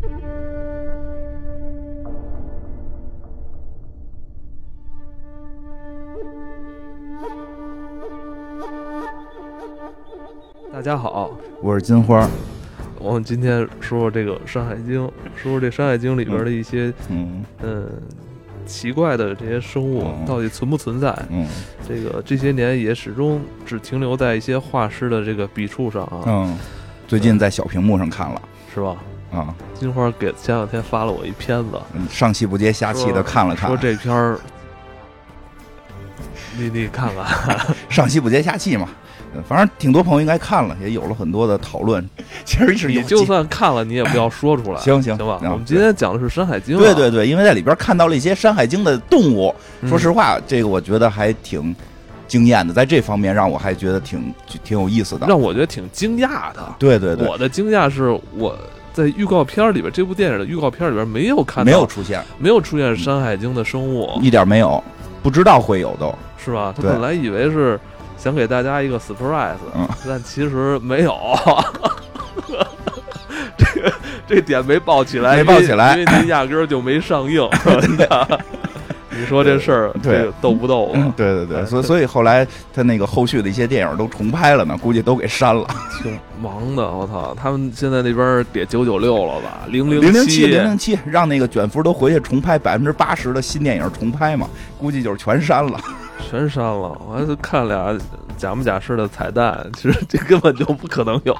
大家好，我是金花。我们今天说说这个《山海经》，说说这《山海经》里边的一些嗯。嗯奇怪的这些生物嗯。到底存不存在？嗯。这个这些年也始终只停留在一些画师的这个笔触上啊，嗯，最近在小屏幕上看了。是吧？啊，金花给前两天发了我一片子，嗯上气不接下气的看了看说，这片儿，你你看看，上气不接下气嘛。呃反正挺多朋友应该看了，也有了很多的讨论。其实是有你就算看了，你也不要说出来，行行行吧？嗯我们今天讲的是《山海经》啊，对对对，因为在里边看到了一些《山海经》的动物，嗯说实话，这个我觉得还挺惊艳的，在这方面让我还觉得挺挺有意思的。让我觉得挺惊讶的。对对对，我的惊讶是我在预告片里边，这部电影的预告片里边没有看到，没有出现，没有出现《山海经》的生物，一点没有，不知道会有都。是吧？他本来以为是想给大家一个 surprise，嗯但其实没有。这个这点没爆起来，没爆起来因为因为您压根儿就没上映。你说这事儿，对逗不逗嗯啊？，对对对，哎所以所以后来他那个后续的一些电影都重拍了呢，估计都给删了。挺忙的，我操！他们现在那边得九九六了吧？零零零七七零零七，让那个卷福都回去重拍百分之八十的新电影重拍嘛，估计就是全删了。全删了，我还是看俩假模假式的彩蛋，其实这根本就不可能有。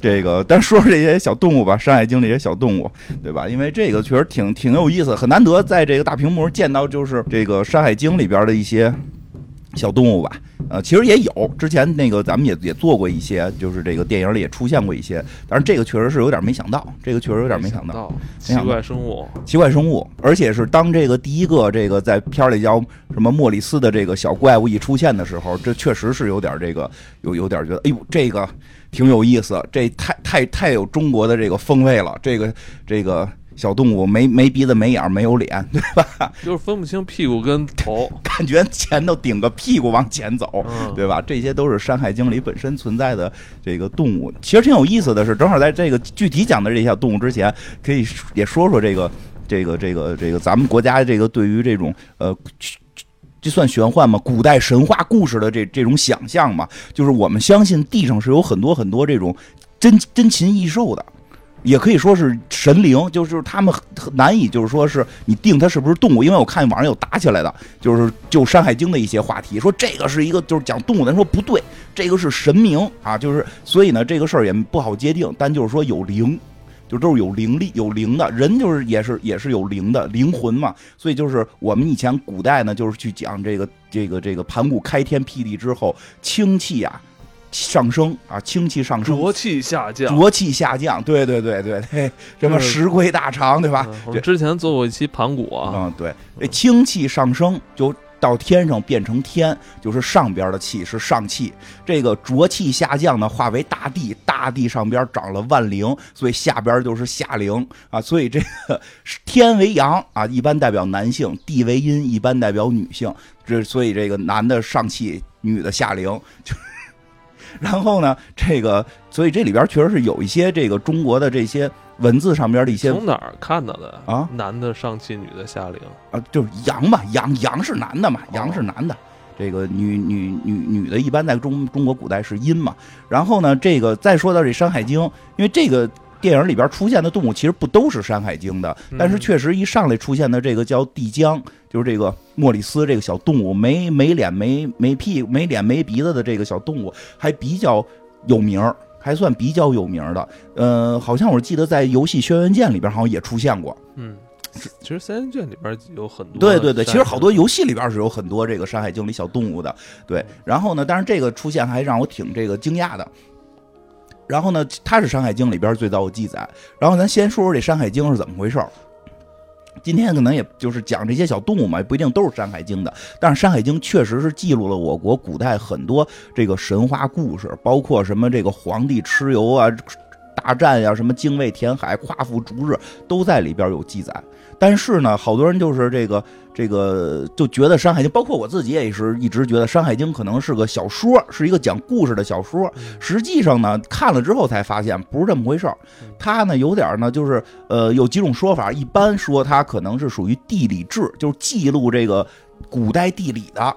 这个，但说说这些小动物吧，《山海经》这些小动物，对吧？因为这个确实挺挺有意思，很难得在这个大屏幕上见到，就是这个《山海经》里边的一些小动物吧。呃，其实也有，之前那个咱们也也做过一些，就是这个电影里也出现过一些，但是这个确实是有点没想到，这个确实有点没想到。到奇怪生物，奇怪生物，而且是当这个第一个这个在片儿里叫什么莫里斯的这个小怪物一出现的时候，这确实是有点这个有有点觉得，哎呦，这个挺有意思，这太太太有中国的这个风味了，这个这个小动物没没鼻子没眼儿没有脸，对吧？就是分不清屁股跟头。感觉前头顶个屁股往前走，嗯，对吧？这些都是《山海经》里本身存在的这个动物。其实挺有意思的是，正好在这个具体讲的这些小动物之前，可以也说说这个这个这个这个咱们国家这个对于这种呃。这算玄幻吗？古代神话故事的这这种想象嘛，就是我们相信地上是有很多很多这种珍珍禽异兽的，也可以说是神灵，就是他们难以就是说是你定它是不是动物，因为我看网上有打起来的，就是就《山海经》的一些话题，说这个是一个就是讲动物的，说不对，这个是神明啊，就是所以呢这个事儿也不好界定，但就是说有灵。就都是有灵力、有灵的人，就是也是也是有灵的灵魂嘛。所以就是我们以前古代呢，就是去讲这个这个这个盘古开天辟地之后，清气啊上升啊，清气上升，浊气下降。浊气下降。对对对对对，什么就是石龟大肠，对吧？之前做过一期盘古啊，嗯，对，这清气上升就到天上变成天，就是上边的气是上气。这个浊气下降呢，化为大地，大地上边长了万灵，所以下边就是下灵啊。所以这个天为阳啊，一般代表男性；地为阴，一般代表女性。这所以这个男的上气，女的下灵，就。然后呢，这个，所以这里边确实是有一些这个中国的这些文字上边的一些从哪儿看到的啊？男的上气，女的下灵。啊，就是阳嘛，阳阳是男的嘛，哦阳是男的。这个女女女女的，一般在中中国古代是阴嘛。然后呢，这个再说到这《山海经》，因为这个电影里边出现的动物其实不都是《山海经》的，但是嗯确实一上来出现的这个叫帝江，就是这个莫里斯这个小动物，没没脸没没屁没脸没鼻子的这个小动物，还比较有名儿，还算比较有名的。呃，好像我记得在游戏《轩辕剑》里边好像也出现过。嗯，其实三仙卷里边有很多。对对对，其实好多游戏里边是有很多这个《山海经》里小动物的，对。然后呢，当然这个出现还让我挺这个惊讶的。然后呢，它是《山海经》里边最早有记载。然后咱先说说这《山海经》是怎么回事儿。今天可能也就是讲这些小动物嘛，也不一定都是《山海经》的，但是《山海经》确实是记录了我国古代很多这个神话故事，包括什么这个皇帝蚩尤啊。大战呀，什么精卫填海、夸父逐日，都在里边有记载。但是呢，好多人就是这个这个就觉得《山海经》，包括我自己也是一直觉得《山海经》可能是个小说，是一个讲故事的小说。实际上呢，看了之后才发现不是这么回事儿。它呢有点呢，就是呃有几种说法，一般说它可能是属于地理志，就是记录这个古代地理的，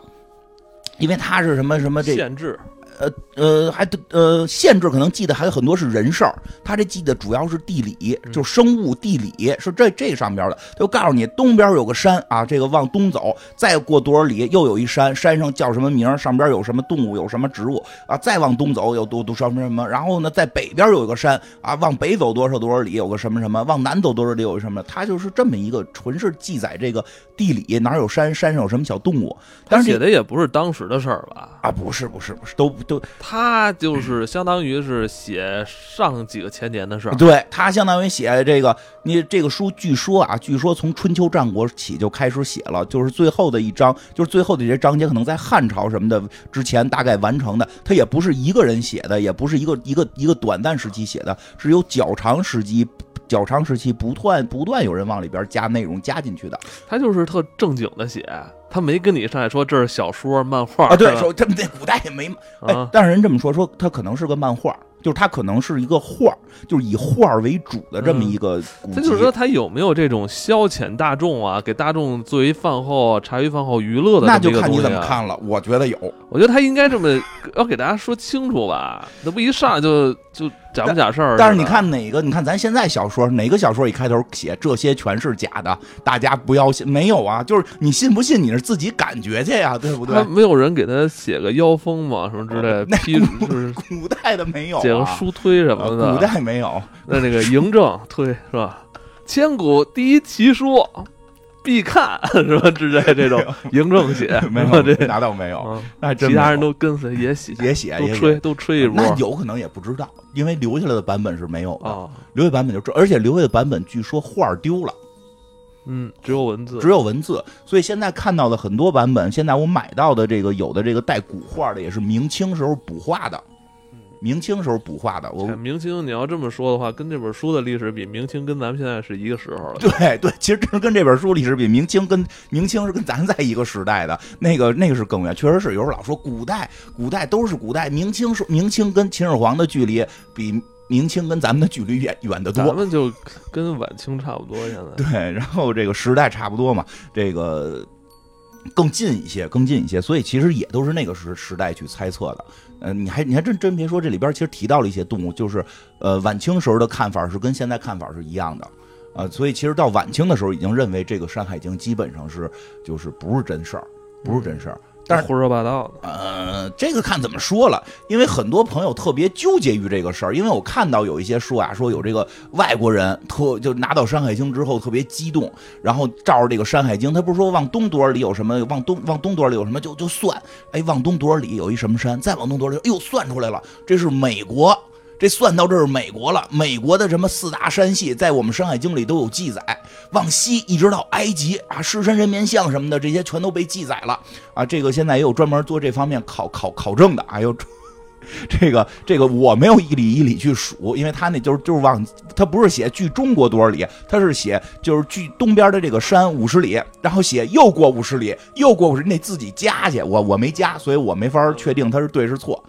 因为它是什么什么这限制。呃呃，还呃，限制可能记得还有很多是人事儿，他这记得主要是地理，就生物地理，是这这上边的。就告诉你，东边有个山啊，这个往东走，再过多少里又有一山，山上叫什么名？上边有什么动物？有什么植物啊？再往东走有多多什么什么？然后呢，在北边有一个山啊，往北走多少多少里有个什么什么？往南走多少里有个什么？他就是这么一个纯是记载这个地理，哪有山，山上有什么小动物？但是写的也不是当时的事儿吧？啊，不是不是不是，都都。他就是相当于是写上几个千年的事儿，对他相当于写这个，你这个书据说啊，据说从春秋战国起就开始写了，就是最后的一章，就是最后的这些章节可能在汉朝什么的之前大概完成的，他也不是一个人写的，也不是一个一个一个短暂时期写的，是有较长时期。较长时期不断不断有人往里边加内容加进去的，他就是特正经的写，他没跟你上来说这是小说漫画啊，对，说他们那古代也没，哎，但是人这么说说他可能是个漫画。就是他可能是一个画就是以画为主的这么一个。他就是说，他有没有这种消遣大众啊，给大众作为饭后茶余饭后娱乐的？那就看你怎么看了。我觉得有，我觉得他应该这么要给大家说清楚吧？那不一上来就就假不假事儿？但是你看哪个？你看咱现在小说哪个小说一开头写这些全是假的？大家不要信，没有啊？就是你信不信你是自己感觉去呀，对不对？没有人给他写个妖风嘛？什么之类？的，那就是古代的没有。书推什么的，古代没有。那那个嬴政推是吧？千古第一奇书必看是吧？之类这种嬴政写没有这拿倒没有。那其他人都跟随也写 也写，都吹都吹一波。那有可能也不知道，因为留下来的版本是没有的。留下版本就而且留下的版本据说画丢了。嗯，只有文字，只有文字。所以现在看到的很多版本，现在我买到的这个有的这个带古画的，也是明清时候补画的。明清时候补画的，我明清你要这么说的话，跟这本书的历史比，明清跟咱们现在是一个时候了。对对，其实真是跟这本书历史比，明清跟明清是跟咱在一个时代的，那个那个是更远，确实是。有时候老说古代，古代都是古代，明清是明清跟秦始皇的距离比明清跟咱们的距离远远得多。咱们就跟晚清差不多现在。对，然后这个时代差不多嘛，这个更近一些，更近一些，所以其实也都是那个时时代去猜测的。呃，你还你还真真别说，这里边其实提到了一些动物，就是呃晚清时候的看法是跟现在看法是一样的，啊，所以其实到晚清的时候已经认为这个《山海经》基本上是就是不是真事儿，不是真事儿。但是胡说八道的，呃，这个看怎么说了，因为很多朋友特别纠结于这个事儿，因为我看到有一些说啊，说有这个外国人特就拿到《山海经》之后特别激动，然后照着这个《山海经》，他不是说往东多少里有什么，往东往东多少里有什么，就就算，哎，往东多少里有一什么山，再往东多少里，哎呦，算出来了，这是美国。这算到这是美国了，美国的什么四大山系在我们《山海经》里都有记载，往西一直到埃及啊，狮身人面像什么的这些全都被记载了啊。这个现在也有专门做这方面考考考证的，啊有这个这个我没有一里一里去数，因为他那就是就是往他不是写距中国多少里，他是写就是距东边的这个山五十里，然后写又过五十里，又过五十，那自己加去，我我没加，所以我没法确定他是对是错。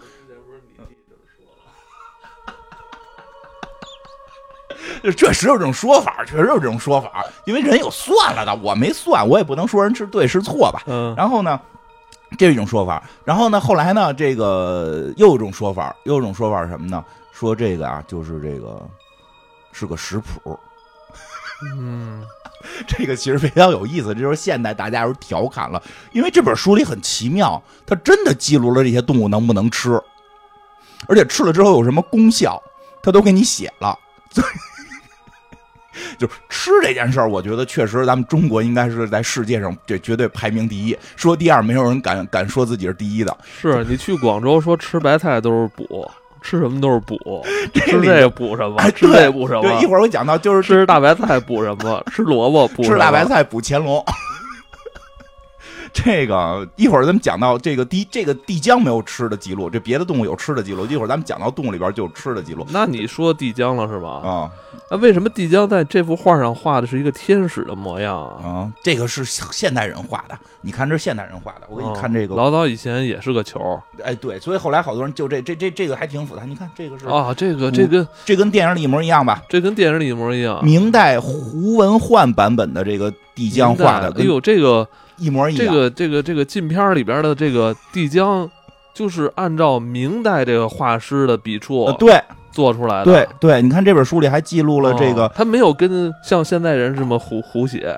确实有这种说法，确实有这种说法，因为人有算了的，我没算，我也不能说人是对是错吧。嗯。然后呢，这一种说法。然后呢，后来呢，这个又有一种说法，又有一种说法是什么呢？说这个啊，就是这个是个食谱。嗯。这个其实非常有意思，这就是现代大家有调侃了，因为这本书里很奇妙，它真的记录了这些动物能不能吃，而且吃了之后有什么功效，它都给你写了。就是吃这件事儿，我觉得确实，咱们中国应该是在世界上这绝对排名第一。说第二，没有人敢敢说自己是第一的。是你去广州说吃白菜都是补，吃什么都是补，吃这个补什么？吃这补什么？对，一会儿我讲到就是吃大白菜补什么？吃萝卜补吃大白菜补乾隆。这个一会儿咱们讲到这个地这个地江没有吃的记录，这别的动物有吃的记录。一会儿咱们讲到动物里边就有吃的记录那你说地江了是吧？啊那为什么地江在这幅画上画的是一个天使的模样啊？啊，这个是现代人画的，你看这是现代人画的。我给你看这个，哦老早以前也是个球哎，对，所以后来好多人就这这这这个还挺复杂。你看这个是啊，这个这跟这跟电影里一模一样吧？这跟电影里一模一样。明代胡文焕版本的这个地江画的，哎呦，这个一模一样。这个这个这个近片里边的这个帝江，就是按照明代这个画师的笔触呃，对做出来的。对对，你看这本书里还记录了这个哦，他没有跟像现在人这么胡胡写，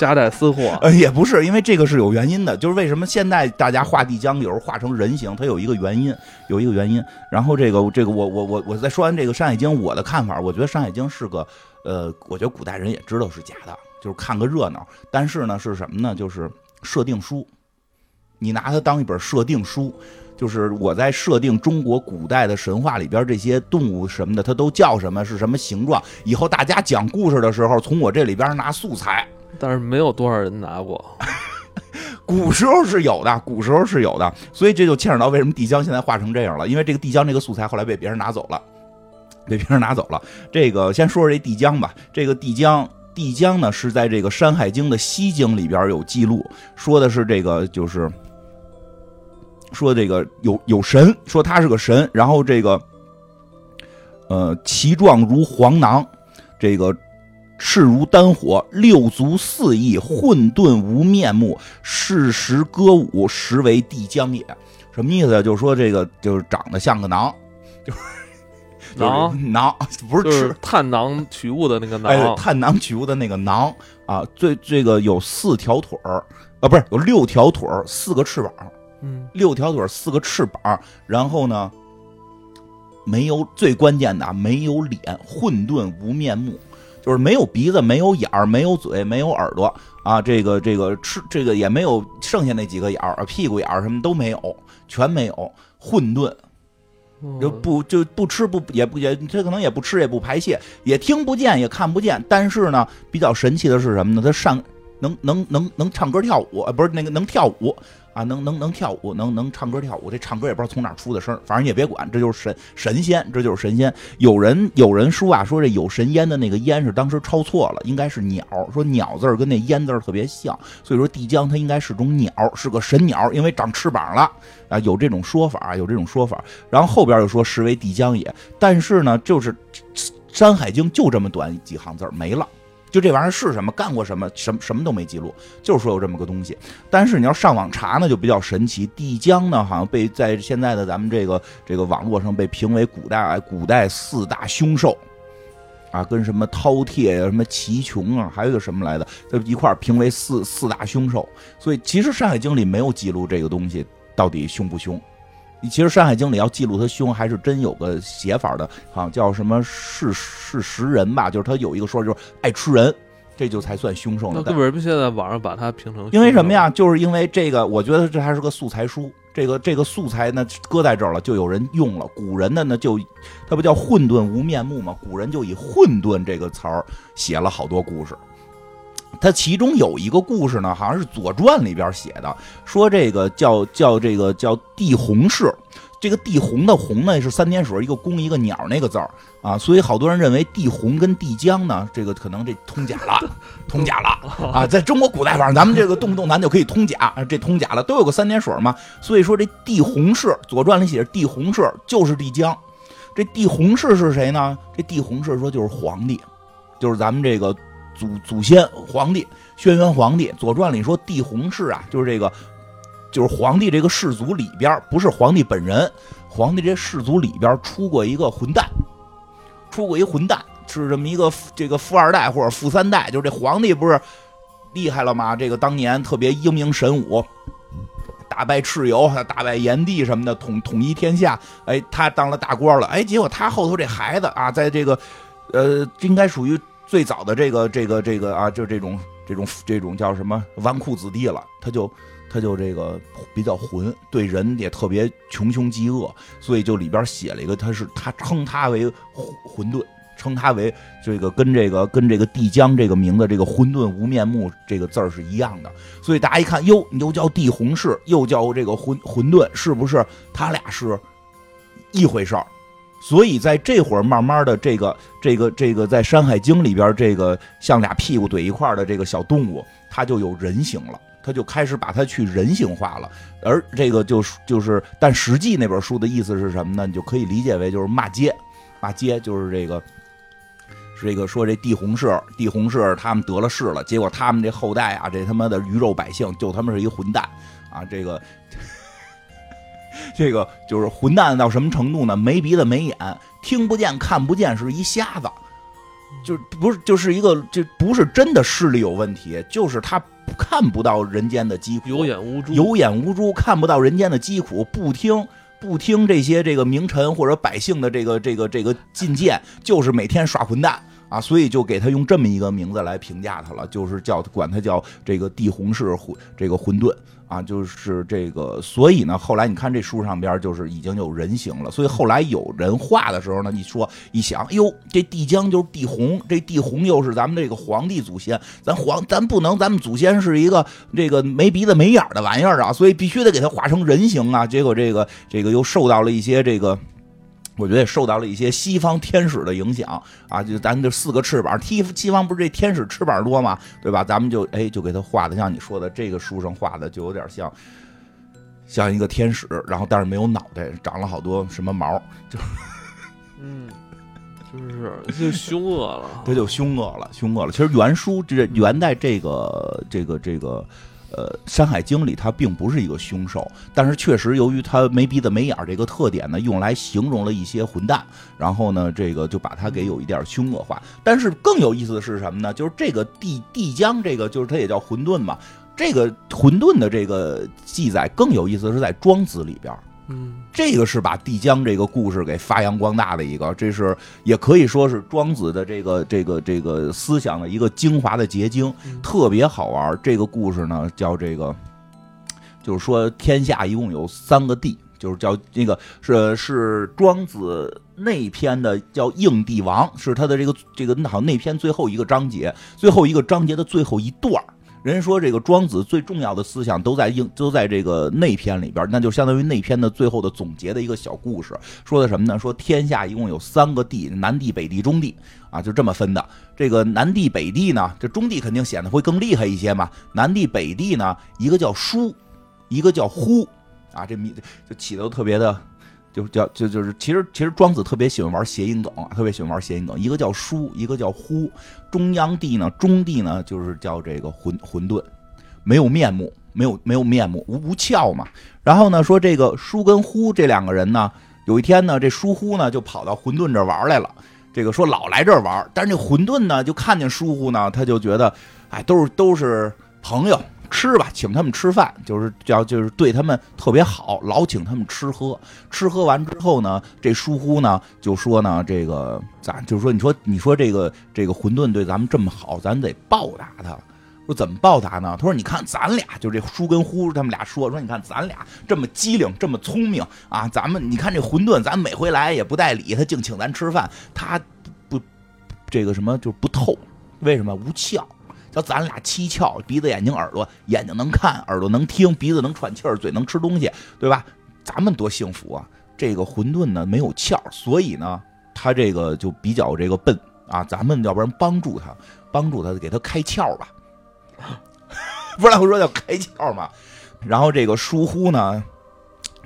夹带私货。呃，也不是，因为这个是有原因的，就是为什么现在大家画地江有时候画成人形，它有一个原因，有一个原因。然后这个这个我我我我在说完这个《山海经》，我的看法，我觉得《山海经》是个呃，我觉得古代人也知道是假的，就是看个热闹。但是呢，是什么呢？就是设定书，你拿它当一本设定书。就是我在设定中国古代的神话里边这些动物什么的，它都叫什么，是什么形状。以后大家讲故事的时候，从我这里边拿素材，但是没有多少人拿过。古时候是有的，古时候是有的，所以这就牵扯到为什么帝江现在画成这样了，因为这个帝江这个素材后来被别人拿走了，被别人拿走了。这个先说说这帝江吧，这个帝江，帝江呢是在这个《山海经》的西经里边有记录，说的是这个就是说这个有有神，说他是个神，然后这个呃其状如黄囊，这个。赤如丹火，六足四翼，混沌无面目，适时歌舞，实为帝江也。什么意思？就是说这个就是长得像个囊，就是囊囊，不是是吃。探囊取物的那个囊。哎，探囊取物的那个囊啊，最这个有四条腿儿啊，不是有六条腿儿，四个翅膀，嗯，六条腿儿，四个翅膀，然后呢，没有最关键的啊没有脸，混沌无面目，就是没有鼻子，没有眼儿，没有嘴，没有耳朵啊，这个这个吃这个也没有剩下那几个眼儿，屁股眼儿什么都没有，全没有，混沌，就嗯不就不吃不也不也，他可能也不吃也不排泄，也听不见也看不见。但是呢，比较神奇的是什么呢？他上能能能能唱歌跳舞，呃不是那个能跳舞啊，能能能跳舞，能能唱歌跳舞。这唱歌也不知道从哪出的声，反正你也别管，这就是神神仙，这就是神仙。有人有人说啊，说这有神烟的那个烟是当时抄错了，应该是鸟，说鸟字儿跟那烟字儿特别像，所以说帝江它应该是种鸟，是个神鸟，因为长翅膀了啊，有这种说法，有这种说法。然后后边又说实为帝江也，但是呢，就是《山海经》就这么短几行字儿没了。就这玩意儿是什么，干过什么，什么什么都没记录，就是说有这么个东西。但是你要上网查呢，就比较神奇。帝江呢，好像被在现在的咱们这个这个网络上被评为古代古代四大凶兽，啊，跟什么饕餮呀、什么奇琼啊，还有一个什么来的，就一块评为四四大凶兽。所以其实《山海经》里没有记录这个东西到底凶不凶。其实《山海经》里要记录他凶，还是真有个写法的，好像叫什么是是食人吧，就是他有一个说就是爱吃人，这就才算凶兽呢。那为什么现在网上把它评成？因为什么？呀？就是因为这个，我觉得这还是个素材书。这个这个素材呢，搁在这儿了，就有人用了。古人的呢，就他不叫混沌无面目吗？古人就以混沌这个词儿写了好多故事。他其中有一个故事呢，好像是《左传》里边写的，说这个叫叫这个叫帝鸿氏。这个帝鸿的鸿呢是三点水一个公一个鸟那个字儿啊，所以好多人认为帝鸿跟帝江呢，这个可能这通假了，通假了啊！在中国古代，反正咱们这个动不动咱就可以通假，啊这通假了都有个三点水嘛，所以说这帝鸿氏，《左传》里写着帝鸿氏就是帝江，这帝鸿氏是谁呢？这帝鸿氏说就是皇帝，就是咱们这个祖祖先皇帝轩辕皇帝，《左传》里说帝洪氏啊，就是这个。就是皇帝这个氏族里边，不是皇帝本人，皇帝这氏族里边出过一个混蛋，出过一混蛋，是这么一个这个富二代或者富三代，就是这皇帝不是厉害了吗？这个当年特别英明神武，打败蚩尤，打败炎帝什么的，统统一天下。哎，他当了大官了。哎，结果他后头这孩子啊，在这个呃，应该属于最早的这个这个这个啊，就这种这种这种叫什么纨绔子弟了，他就。他就这个比较混，对人也特别穷凶极恶，所以就里边写了一个，他是他称他为混沌，称他为这个跟这个跟这个帝江这个名字这个混沌无面目这个字儿是一样的，所以大家一看，哟，你又叫帝红氏，又叫这个混混沌，是不是？他俩是一回事儿。所以在这会儿，慢慢的，这个这个这个在《山海经》里边，这个像俩屁股怼一块的这个小动物，它就有人形了，它就开始把它去人形化了。而这个就是就是，但实际那本书的意思是什么呢？你就可以理解为就是骂街，骂街就是这个，是这个说这地红氏，地红氏他们得了势了，结果他们这后代啊，这他妈的鱼肉百姓就他妈是一混蛋啊，这个。这个就是混蛋到什么程度呢？没鼻子没眼，听不见看不见，是一瞎子，就不是就是一个，这不是真的视力有问题，就是他看不到人间的疾苦，有眼无珠，有眼无珠，看不到人间的疾苦，不听不听这些这个名臣或者百姓的这个这个这个进谏，就是每天耍混蛋啊，所以就给他用这么一个名字来评价他了，就是叫管他叫这个地红氏混这个混沌。啊，就是这个，所以呢，后来你看这书上边就是已经有人形了，所以后来有人画的时候呢，你说一想，哎呦，这帝江就是帝红，这帝红又是咱们这个皇帝祖先，咱皇咱不能，咱们祖先是一个这个没鼻子没眼的玩意儿啊，所以必须得给他画成人形啊，结果这个这个又受到了一些这个。我觉得也受到了一些西方天使的影响啊，就咱这四个翅膀，西西方不是这天使翅膀多吗？对吧？咱们就哎，就给他画的像你说的这个书上画的，就有点像，像一个天使，然后但是没有脑袋，长了好多什么毛，就嗯，就是就凶恶了，他就凶恶了，凶恶了。其实原书这原在这个这个这个。呃，《山海经》里他并不是一个凶兽，但是确实由于他没鼻子没眼儿这个特点呢，用来形容了一些混蛋，然后呢，这个就把他给有一点凶恶化。但是更有意思的是什么呢？就是这个地地江，这个就是它也叫混沌嘛，这个混沌的这个记载更有意思是在《庄子》里边。嗯，这个是把帝江这个故事给发扬光大的一个，这是也可以说是庄子的这个这个这个思想的一个精华的结晶，特别好玩。这个故事呢叫这个，就是说天下一共有三个帝，就是叫那个是是庄子那篇的叫应帝王，是他的这个这个好像那篇最后一个章节，最后一个章节的最后一段人说这个庄子最重要的思想都在应都在这个内篇里边，那就相当于内篇的最后的总结的一个小故事。说的什么呢？说天下一共有三个地，南地、北地、中地啊，就这么分的。这个南地、北地呢，这中地肯定显得会更厉害一些嘛。南地、北地呢，一个叫书，一个叫呼，啊，这名就起的特别的。就叫就就是其实其实庄子特别喜欢玩谐音梗，特别喜欢玩谐音梗。一个叫书，一个叫呼。中央地呢，中地呢，就是叫这个混混沌，没有面目，没有没有面目，无无窍嘛。然后呢，说这个书跟呼这两个人呢，有一天呢，这书呼呢就跑到混沌这玩来了。这个说老来这玩，但是这混沌呢就看见疏忽呢，他就觉得，哎，都是都是朋友。吃吧，请他们吃饭，就是叫就是对他们特别好，老请他们吃喝。吃喝完之后呢，这疏忽呢就说呢，这个咱就是说，你说你说这个这个混沌对咱们这么好，咱得报答他。说怎么报答呢？他说你看咱俩就这疏跟呼，他们俩说说你看咱俩这么机灵，这么聪明啊，咱们你看这混沌，咱每回来也不带理，他净请咱吃饭，他不这个什么就不透，为什么无窍？叫咱俩七窍，鼻子、眼睛、耳朵，眼睛能看，耳朵能听，鼻子能喘气儿，嘴能吃东西，对吧？咱们多幸福啊！这个混沌呢没有窍，所以呢，他这个就比较这个笨啊。咱们要不然帮助他，帮助他，给他开窍吧。不然我说叫开窍嘛。然后这个疏忽呢，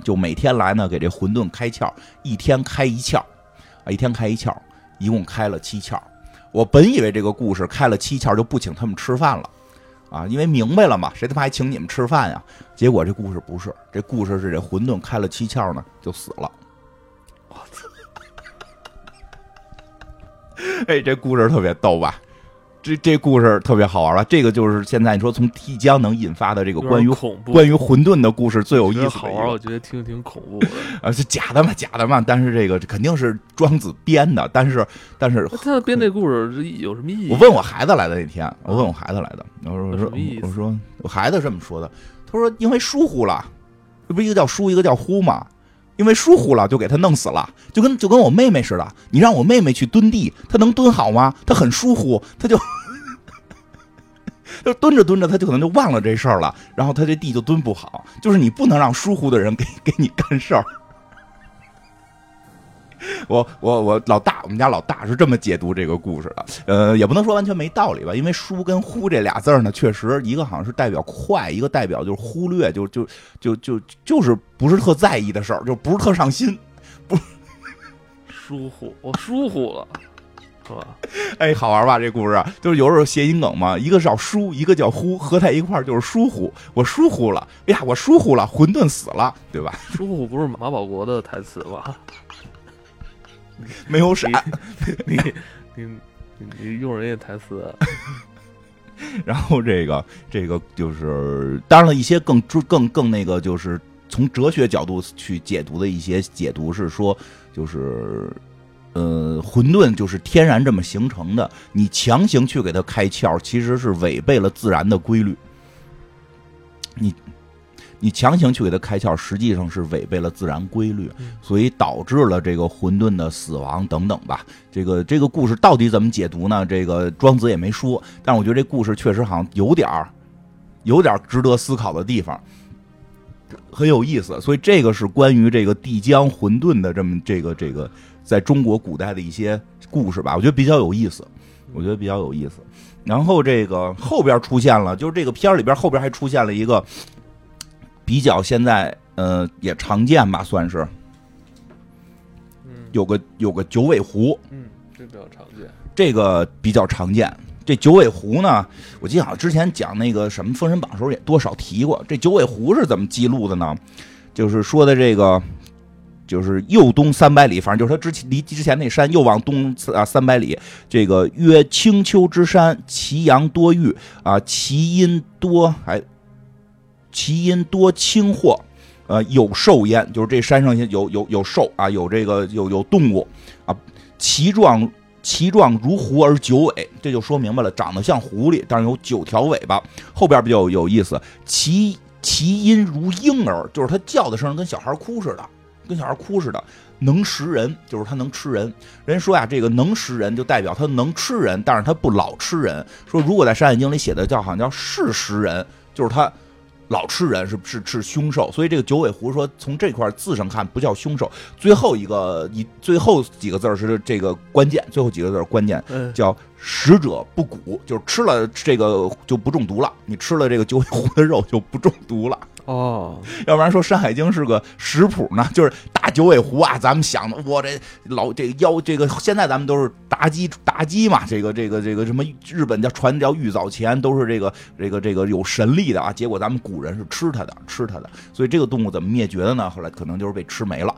就每天来呢给这混沌开窍，一天开一窍啊，一天开一窍，一共开了七窍。我本以为这个故事开了七窍就不请他们吃饭了，啊，因为明白了嘛，谁他妈还请你们吃饭呀？结果这故事不是，这故事是这馄饨开了七窍呢就死了。我操！哎，这故事特别逗吧？这这故事特别好玩了？这个就是现在你说从提江能引发的这个关于关于混沌的故事最有意思。好玩，我觉得听挺恐怖的。啊，是假的嘛？假的嘛？但是这个肯定是庄子编的。但是但是他编这故事有什么意义？我问我孩子来的那天，我问我孩子来的，我说我说我说我孩子这么说的，他说因为疏忽了，这不一个叫疏一个叫忽嘛？因为疏忽了就给他弄死了，就跟就跟我妹妹似的，你让我妹妹去蹲地，她能蹲好吗？她很疏忽，她就就蹲着蹲着，她就可能就忘了这事儿了，然后她这地就蹲不好。就是你不能让疏忽的人给给你干事儿。我我我老大，我们家老大是这么解读这个故事的，呃，也不能说完全没道理吧，因为“疏”跟“忽”这俩字儿呢，确实一个好像是代表快，一个代表就是忽略，就就就就就是不是特在意的事儿，就不是特上心，不疏忽，我疏忽了，是吧？哎，好玩吧？这故事就是有时候谐音梗嘛，一个叫“疏”，一个叫“忽”，合在一块儿就是疏忽。我疏忽了，哎呀，我疏忽了，混沌死了，对吧？疏忽不是马保国的台词吧？没有闪，你 你你你用人家台词，然后这个这个就是当然了一些更更更那个就是从哲学角度去解读的一些解读是说就是呃混沌就是天然这么形成的，你强行去给它开窍，其实是违背了自然的规律，你。你强行去给他开窍，实际上是违背了自然规律，所以导致了这个混沌的死亡等等吧。这个这个故事到底怎么解读呢？这个庄子也没说，但我觉得这故事确实好像有点儿，有点值得思考的地方，很有意思。所以这个是关于这个帝江混沌的这么这个这个在中国古代的一些故事吧，我觉得比较有意思，我觉得比较有意思。然后这个后边出现了，就是这个片儿里边后边还出现了一个。比较现在，呃，也常见吧，算是。嗯，有个有个九尾狐。嗯，这比较常见。这个比较常见。这九尾狐呢，我记得好像之前讲那个什么《封神榜》时候也多少提过。这九尾狐是怎么记录的呢？就是说的这个，就是右东三百里，反正就是他之前离之前那山又往东啊三百里。这个曰青丘之山，其阳多玉啊，其阴多还。其因多轻货，呃，有兽焉，就是这山上有有有兽啊，有这个有有动物啊，其状其状如狐而九尾，这就说明白了，长得像狐狸，但是有九条尾巴。后边比较有意思，其其音如婴儿，就是它叫的声跟小孩哭似的，跟小孩哭似的，能食人，就是它能吃人。人说呀，这个能食人就代表它能吃人，但是它不老吃人。说如果在《山海经》里写的叫好像叫是食人，就是它。老吃人是是是凶兽，所以这个九尾狐说从这块字上看不叫凶兽。最后一个一最后几个字是这个关键，最后几个字关键叫食者不蛊，就是吃了这个就不中毒了。你吃了这个九尾狐的肉就不中毒了。哦，要不然说《山海经》是个食谱呢，就是大九尾狐啊，咱们想的，我这老这个妖这个，现在咱们都是妲己妲己嘛，这个这个这个什么日本叫传叫玉藻前，都是这个这个这个有神力的啊，结果咱们古人是吃它的，吃它的，所以这个动物怎么灭绝的呢？后来可能就是被吃没了。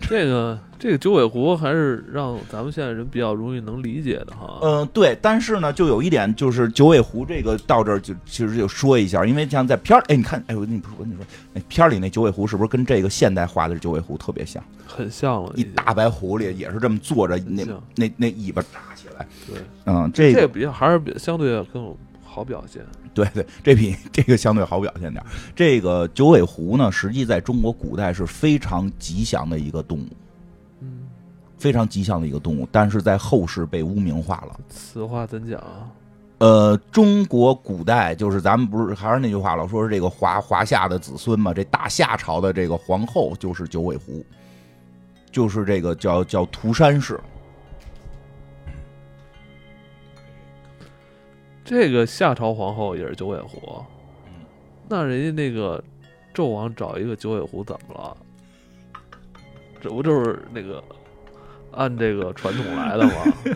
这个这个九尾狐还是让咱们现在人比较容易能理解的哈。嗯，对，但是呢，就有一点，就是九尾狐这个到这儿就其实就说一下，因为像在片儿，哎，你看，哎，我跟你说，我跟你说，那片儿里那九尾狐是不是跟这个现代化的九尾狐特别像？很像了，一大白狐狸也是这么坐着，那那那尾巴扎起来。对，嗯，这这比较还是比相对更好表现。对对，这比这个相对好表现点。这个九尾狐呢，实际在中国古代是非常吉祥的一个动物，嗯，非常吉祥的一个动物，但是在后世被污名化了。此话怎讲啊？呃，中国古代就是咱们不是还是那句话，老说是这个华华夏的子孙嘛，这大夏朝的这个皇后就是九尾狐，就是这个叫叫涂山氏。这个夏朝皇后也是九尾狐，那人家那个纣王找一个九尾狐怎么了？这不就是那个按这个传统来的吗？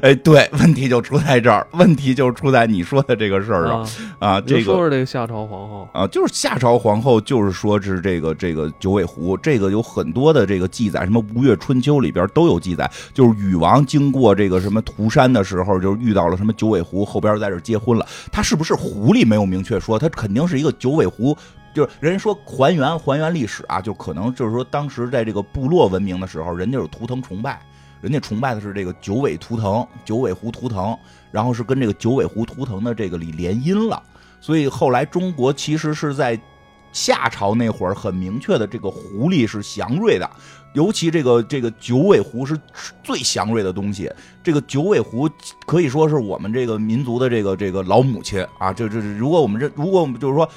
哎，对，问题就出在这儿，问题就出在你说的这个事儿上啊。这个说说这个夏朝皇后啊，就是夏朝皇后，就是说是这个这个九尾狐，这个有很多的这个记载，什么《吴越春秋》里边都有记载，就是禹王经过这个什么涂山的时候，就遇到了什么九尾狐，后边在这结婚了。他是不是狐狸没有明确说，他肯定是一个九尾狐。就是人说还原还原历史啊，就可能就是说当时在这个部落文明的时候，人家有图腾崇拜。人家崇拜的是这个九尾图腾，九尾狐图腾，然后是跟这个九尾狐图腾的这个里联姻了，所以后来中国其实是在夏朝那会儿很明确的，这个狐狸是祥瑞的，尤其这个这个九尾狐是最祥瑞的东西。这个九尾狐可以说是我们这个民族的这个这个老母亲啊！这这如果我们这如果我们就是说。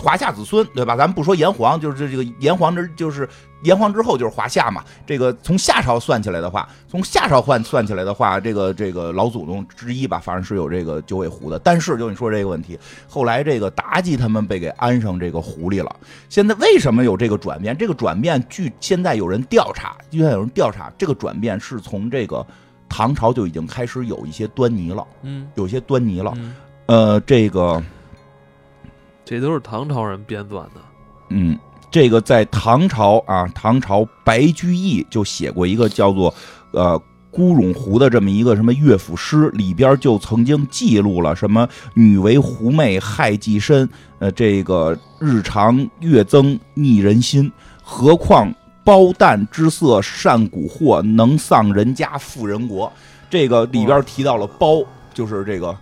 华夏子孙，对吧？咱们不说炎黄，就是这这个炎黄之，就是炎黄之后就是华夏嘛。这个从夏朝算起来的话，从夏朝换算起来的话，这个这个老祖宗之一吧，反正是有这个九尾狐的。但是就你说这个问题，后来这个妲己他们被给安上这个狐狸了。现在为什么有这个转变？这个转变据现在有人调查，现在有人调查，这个转变是从这个唐朝就已经开始有一些端倪了。嗯，有些端倪了。呃，这个。这都是唐朝人编撰的。嗯，这个在唐朝啊，唐朝白居易就写过一个叫做《呃孤冗湖》的这么一个什么乐府诗，里边就曾经记录了什么“女为狐媚害己身”，呃，这个日长月增逆人心，何况包旦之色善蛊惑，能丧人家富人国。这个里边提到了包，就是这个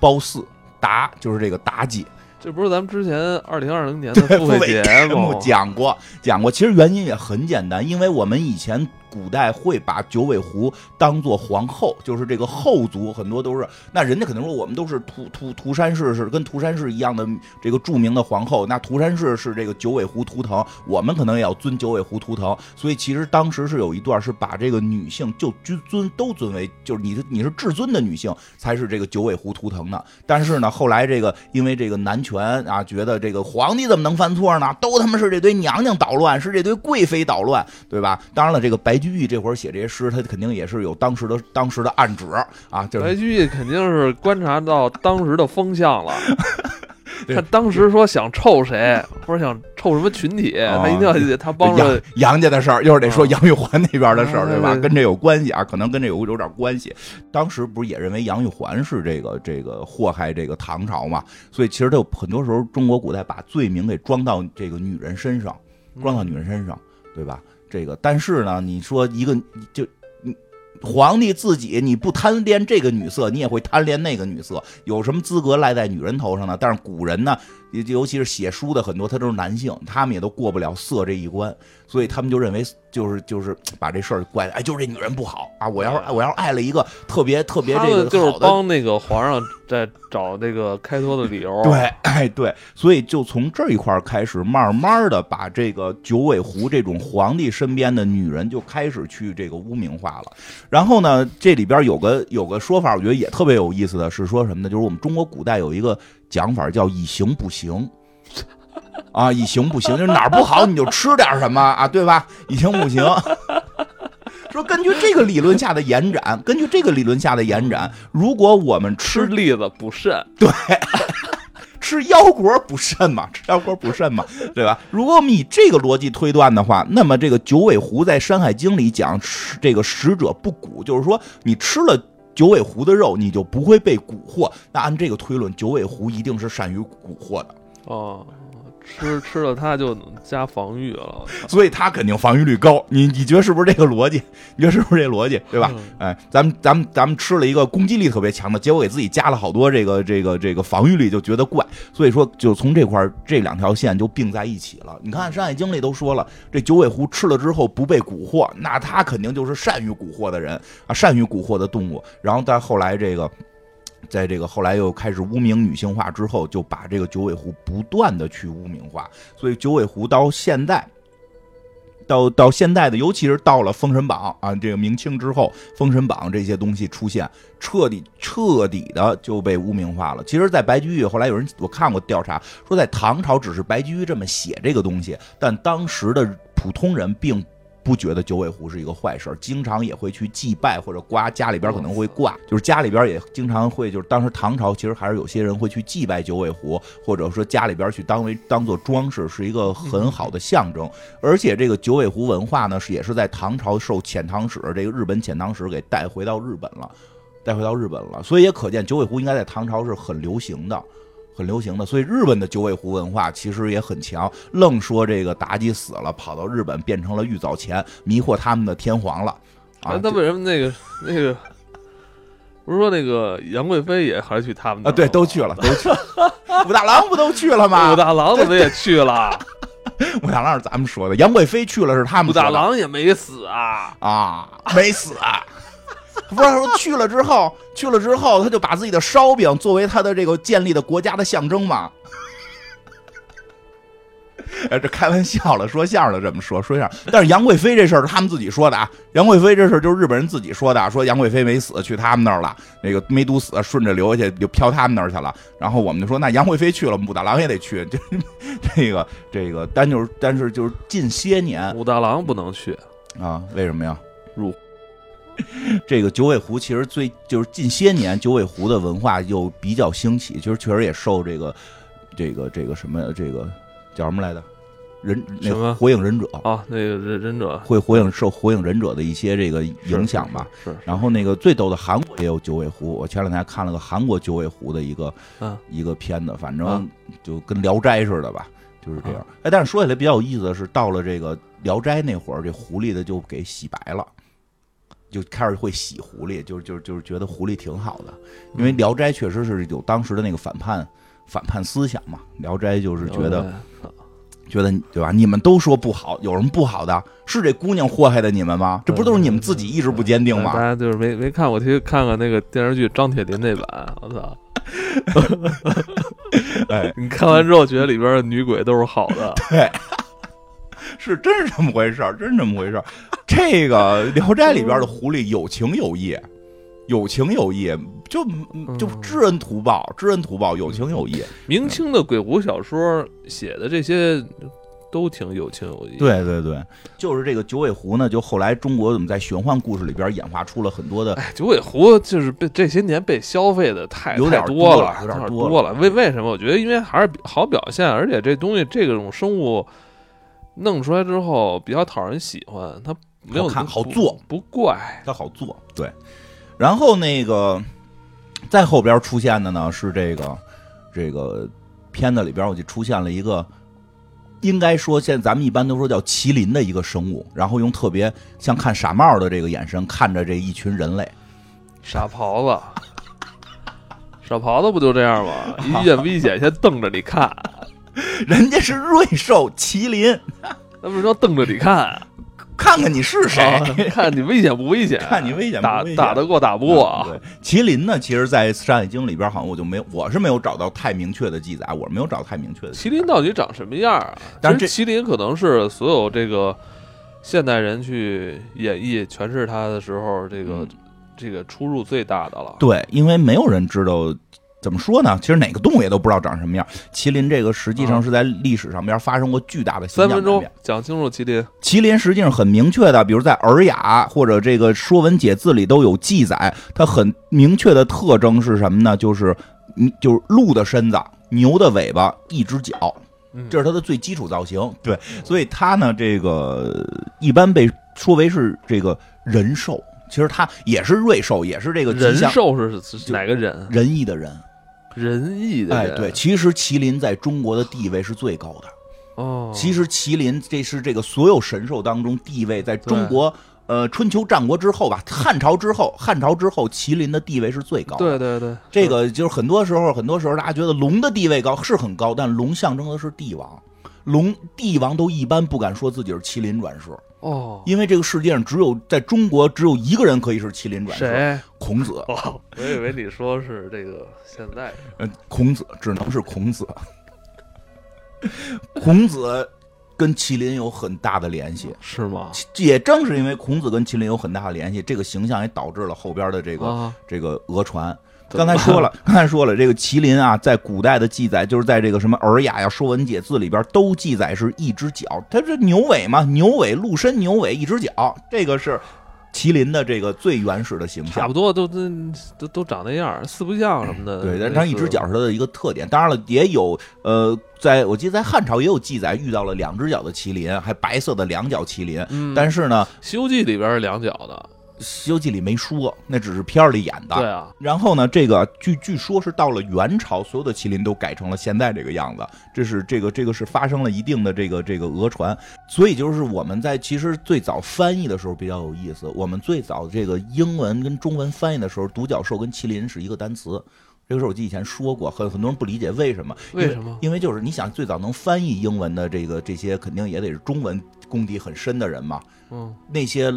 褒姒。妲就是这个妲己，这不是咱们之前二零二零年的付费节目讲过讲过，其实原因也很简单，因为我们以前。古代会把九尾狐当做皇后，就是这个后族很多都是。那人家可能说我们都是涂涂涂山氏是跟涂山氏一样的这个著名的皇后。那涂山氏是这个九尾狐图腾，我们可能也要尊九尾狐图腾。所以其实当时是有一段是把这个女性就尊尊都尊为就是你是你是至尊的女性才是这个九尾狐图腾的。但是呢，后来这个因为这个男权啊，觉得这个皇帝怎么能犯错呢？都他妈是这堆娘娘捣乱，是这堆贵妃捣乱，对吧？当然了，这个白。白居易这会儿写这些诗，他肯定也是有当时的当时的暗指啊。白居易肯定是观察到当时的风向了，他当时说想臭谁，或者想臭什么群体，他一定要他帮着杨家的事儿，又是得说杨玉环那边的事儿，对吧？跟这有关系啊，可能跟这有有点关系。当时不是也认为杨玉环是这个这个祸害这个唐朝嘛？所以其实他有很多时候中国古代把罪名给装到这个女人身上，装到女人身上，对吧？这个，但是呢，你说一个就，皇帝自己你不贪恋这个女色，你也会贪恋那个女色，有什么资格赖在女人头上呢？但是古人呢，尤其是写书的很多，他都是男性，他们也都过不了色这一关，所以他们就认为。就是就是把这事儿怪，哎，就是这女人不好啊！我要是我要是爱了一个特别特别这个就是帮那个皇上在找那个开脱的理由。对，哎对，所以就从这一块开始，慢慢的把这个九尾狐这种皇帝身边的女人就开始去这个污名化了。然后呢，这里边有个有个说法，我觉得也特别有意思的是说什么呢？就是我们中国古代有一个讲法叫以形补形。啊，以形补形，就是哪儿不好你就吃点什么啊，对吧？以形补形。说根据这个理论下的延展，根据这个理论下的延展，如果我们吃栗子补肾，对，吃腰果补肾嘛，吃腰果补肾嘛，对吧？如果我们以这个逻辑推断的话，那么这个九尾狐在《山海经》里讲，这个食者不蛊，就是说你吃了九尾狐的肉，你就不会被蛊惑。那按这个推论，九尾狐一定是善于蛊惑的。哦。吃吃了它就加防御了，所以它肯定防御率高。你你觉得是不是这个逻辑？你觉得是不是这逻辑？对吧？哎，咱们咱们咱们吃了一个攻击力特别强的，结果给自己加了好多这个这个这个防御力，就觉得怪。所以说，就从这块这两条线就并在一起了。你看《山海经》里都说了，这九尾狐吃了之后不被蛊惑，那它肯定就是善于蛊惑的人啊，善于蛊惑的动物。然后但后来这个。在这个后来又开始污名女性化之后，就把这个九尾狐不断的去污名化，所以九尾狐到现在，到到现在的，尤其是到了《封神榜》啊，这个明清之后，《封神榜》这些东西出现，彻底彻底的就被污名化了。其实，在白居易后来有人我看过调查，说在唐朝只是白居易这么写这个东西，但当时的普通人并。不觉得九尾狐是一个坏事经常也会去祭拜或者刮家里边可能会挂，就是家里边也经常会，就是当时唐朝其实还是有些人会去祭拜九尾狐，或者说家里边去当为当做装饰，是一个很好的象征。而且这个九尾狐文化呢，是也是在唐朝受遣唐使这个日本遣唐使给带回到日本了，带回到日本了，所以也可见九尾狐应该在唐朝是很流行的。很流行的，所以日本的九尾狐文化其实也很强。愣说这个妲己死了，跑到日本变成了玉藻前，迷惑他们的天皇了。啊，那为什么那个那个不是说那个杨贵妃也还去他们啊？对，都去了，都去了。武大郎不都去了吗？武大郎怎么也去了？武大郎是咱们说的，杨贵妃去了是他们。武大郎也没死啊啊，没死啊！不是说去了之后，去了之后，他就把自己的烧饼作为他的这个建立的国家的象征嘛。哎，这开玩笑了，说相声的这么说，说相声。但是杨贵妃这事儿他们自己说的啊，杨贵妃这事儿就是日本人自己说的，说杨贵妃没死，去他们那儿了，那个没毒死，顺着流下去就飘他们那儿去了。然后我们就说，那杨贵妃去了，武大郎也得去。就这个这个，但就是但是就是近些年，武大郎不能去啊？为什么呀？入 这个九尾狐其实最就是近些年九尾狐的文化又比较兴起，就是确实也受这个这个这个什么这个。叫什么来着？忍那个火影忍者啊，那个忍忍者会火影受火影忍者的一些这个影响吧。是。然后那个最逗的韩国也有九尾狐，我前两天看了个韩国九尾狐的一个一个片子，反正就跟聊斋似的吧，就是这样。哎，但是说起来比较有意思的是，到了这个聊斋那会儿，这狐狸的就给洗白了，就开始会洗狐狸，就就就是觉得狐狸挺好的，因为聊斋确实是有当时的那个反叛。反叛思想嘛，《聊斋》就是觉得，觉得对吧？你们都说不好，有什么不好的？是这姑娘祸害的你们吗？这不都是你们自己意志不坚定吗？大家就是没没看我，去看看那个电视剧张铁林那版，我操！哎，你看完之后觉得里边的女鬼都是好的，对，是真是这么回事儿，真这么回事儿。这个《聊斋》里边的狐狸有情有义。有情有义，就就知恩图报，知恩图报，有情有义。明清的鬼狐小说写的这些都挺有情有义。对对对，就是这个九尾狐呢，就后来中国怎么在玄幻故事里边演化出了很多的。哎，九尾狐就是被这些年被消费的太有点多了，有点多了。为为什么？我觉得因为还是好表现，而且这东西这种生物弄出来之后比较讨人喜欢，它没有看好做，不怪，它好做，对。然后那个，在后边出现的呢是这个，这个片子里边我就出现了一个，应该说现在咱们一般都说叫麒麟的一个生物，然后用特别像看傻帽的这个眼神看着这一群人类，傻狍子，傻狍子不就这样吗？一见危险先瞪着你看，人家是瑞兽麒麟，那不是说瞪着你看。看看你是谁，看你危险不危险？看你危险打打得过打不过？对，麒麟呢？其实，在《山海经》里边，好像我就没有，我是没有找到太明确的记载，我没有找太明确的。麒麟到底长什么样啊？但是麒麟可能是所有这个现代人去演绎诠释它的时候，这个这个出入最大的了。对，因为没有人知道。怎么说呢？其实哪个动物也都不知道长什么样。麒麟这个实际上是在历史上边发生过巨大的三分钟讲清楚麒麟。麒麟实际上很明确的，比如在《尔雅》或者这个《说文解字》里都有记载。它很明确的特征是什么呢？就是就是鹿的身子，牛的尾巴，一只脚，这是它的最基础造型。对，所以它呢，这个一般被说为是这个人兽。其实它也是瑞兽，也是这个人兽是哪个人？仁义的人。仁义的哎，对，其实麒麟在中国的地位是最高的哦。其实麒麟这是这个所有神兽当中地位，在中国呃春秋战国之后吧，汉朝之后，汉朝之后，麒麟的地位是最高。对对对，这个就是很多时候，很多时候大家觉得龙的地位高是很高，但龙象征的是帝王，龙帝王都一般不敢说自己是麒麟转世哦，因为这个世界上只有在中国只有一个人可以是麒麟转世，谁？孔子。哦，我以为你说是这个现在，嗯，孔子只能是孔子。孔子跟麒麟有很大的联系，是吗？也正是因为孔子跟麒麟有很大的联系，这个形象也导致了后边的这个这个讹传。刚才说了，刚才说了，这个麒麟啊，在古代的记载，就是在这个什么《尔雅》呀、《说文解字》里边都记载是一只脚，它是牛尾嘛，牛尾鹿身，牛尾一只脚，这个是麒麟的这个最原始的形象，差不多都都都都长那样，四不像什么的。对，但它一只脚是它的一个特点。当然了，也有呃，在我记得在汉朝也有记载，遇到了两只脚的麒麟，还白色的两脚麒麟。嗯，但是呢，《西游记》里边是两脚的。《西游记》里没说，那只是片儿里演的。对啊，然后呢，这个据据说是到了元朝，所有的麒麟都改成了现在这个样子。这是这个这个是发生了一定的这个这个讹传。所以就是我们在其实最早翻译的时候比较有意思。我们最早这个英文跟中文翻译的时候，独角兽跟麒麟是一个单词。这个事儿我记得以前说过，很很多人不理解为什么？为什么？因为就是你想，最早能翻译英文的这个这些，肯定也得是中文功底很深的人嘛。嗯，那些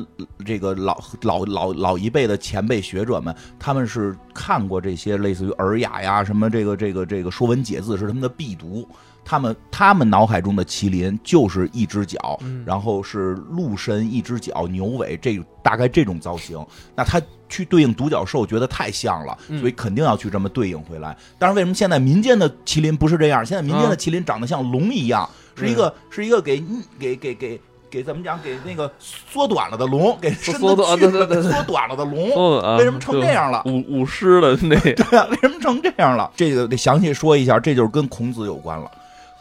这个老老老老一辈的前辈学者们，他们是看过这些类似于《尔雅》呀，什么这个这个这个《说文解字》是他们的必读。他们他们脑海中的麒麟就是一只脚，然后是鹿身，一只脚，牛尾，这大概这种造型。那他去对应独角兽，觉得太像了，所以肯定要去这么对应回来。但是为什么现在民间的麒麟不是这样？现在民间的麒麟长得像龙一样，是一个是一个给给给给给怎么讲？给那个缩短了的龙，给缩短缩短了的龙。为什么成这样了？舞舞狮的那 对啊？为什么成这样了？这个得详细说一下，这就是跟孔子有关了。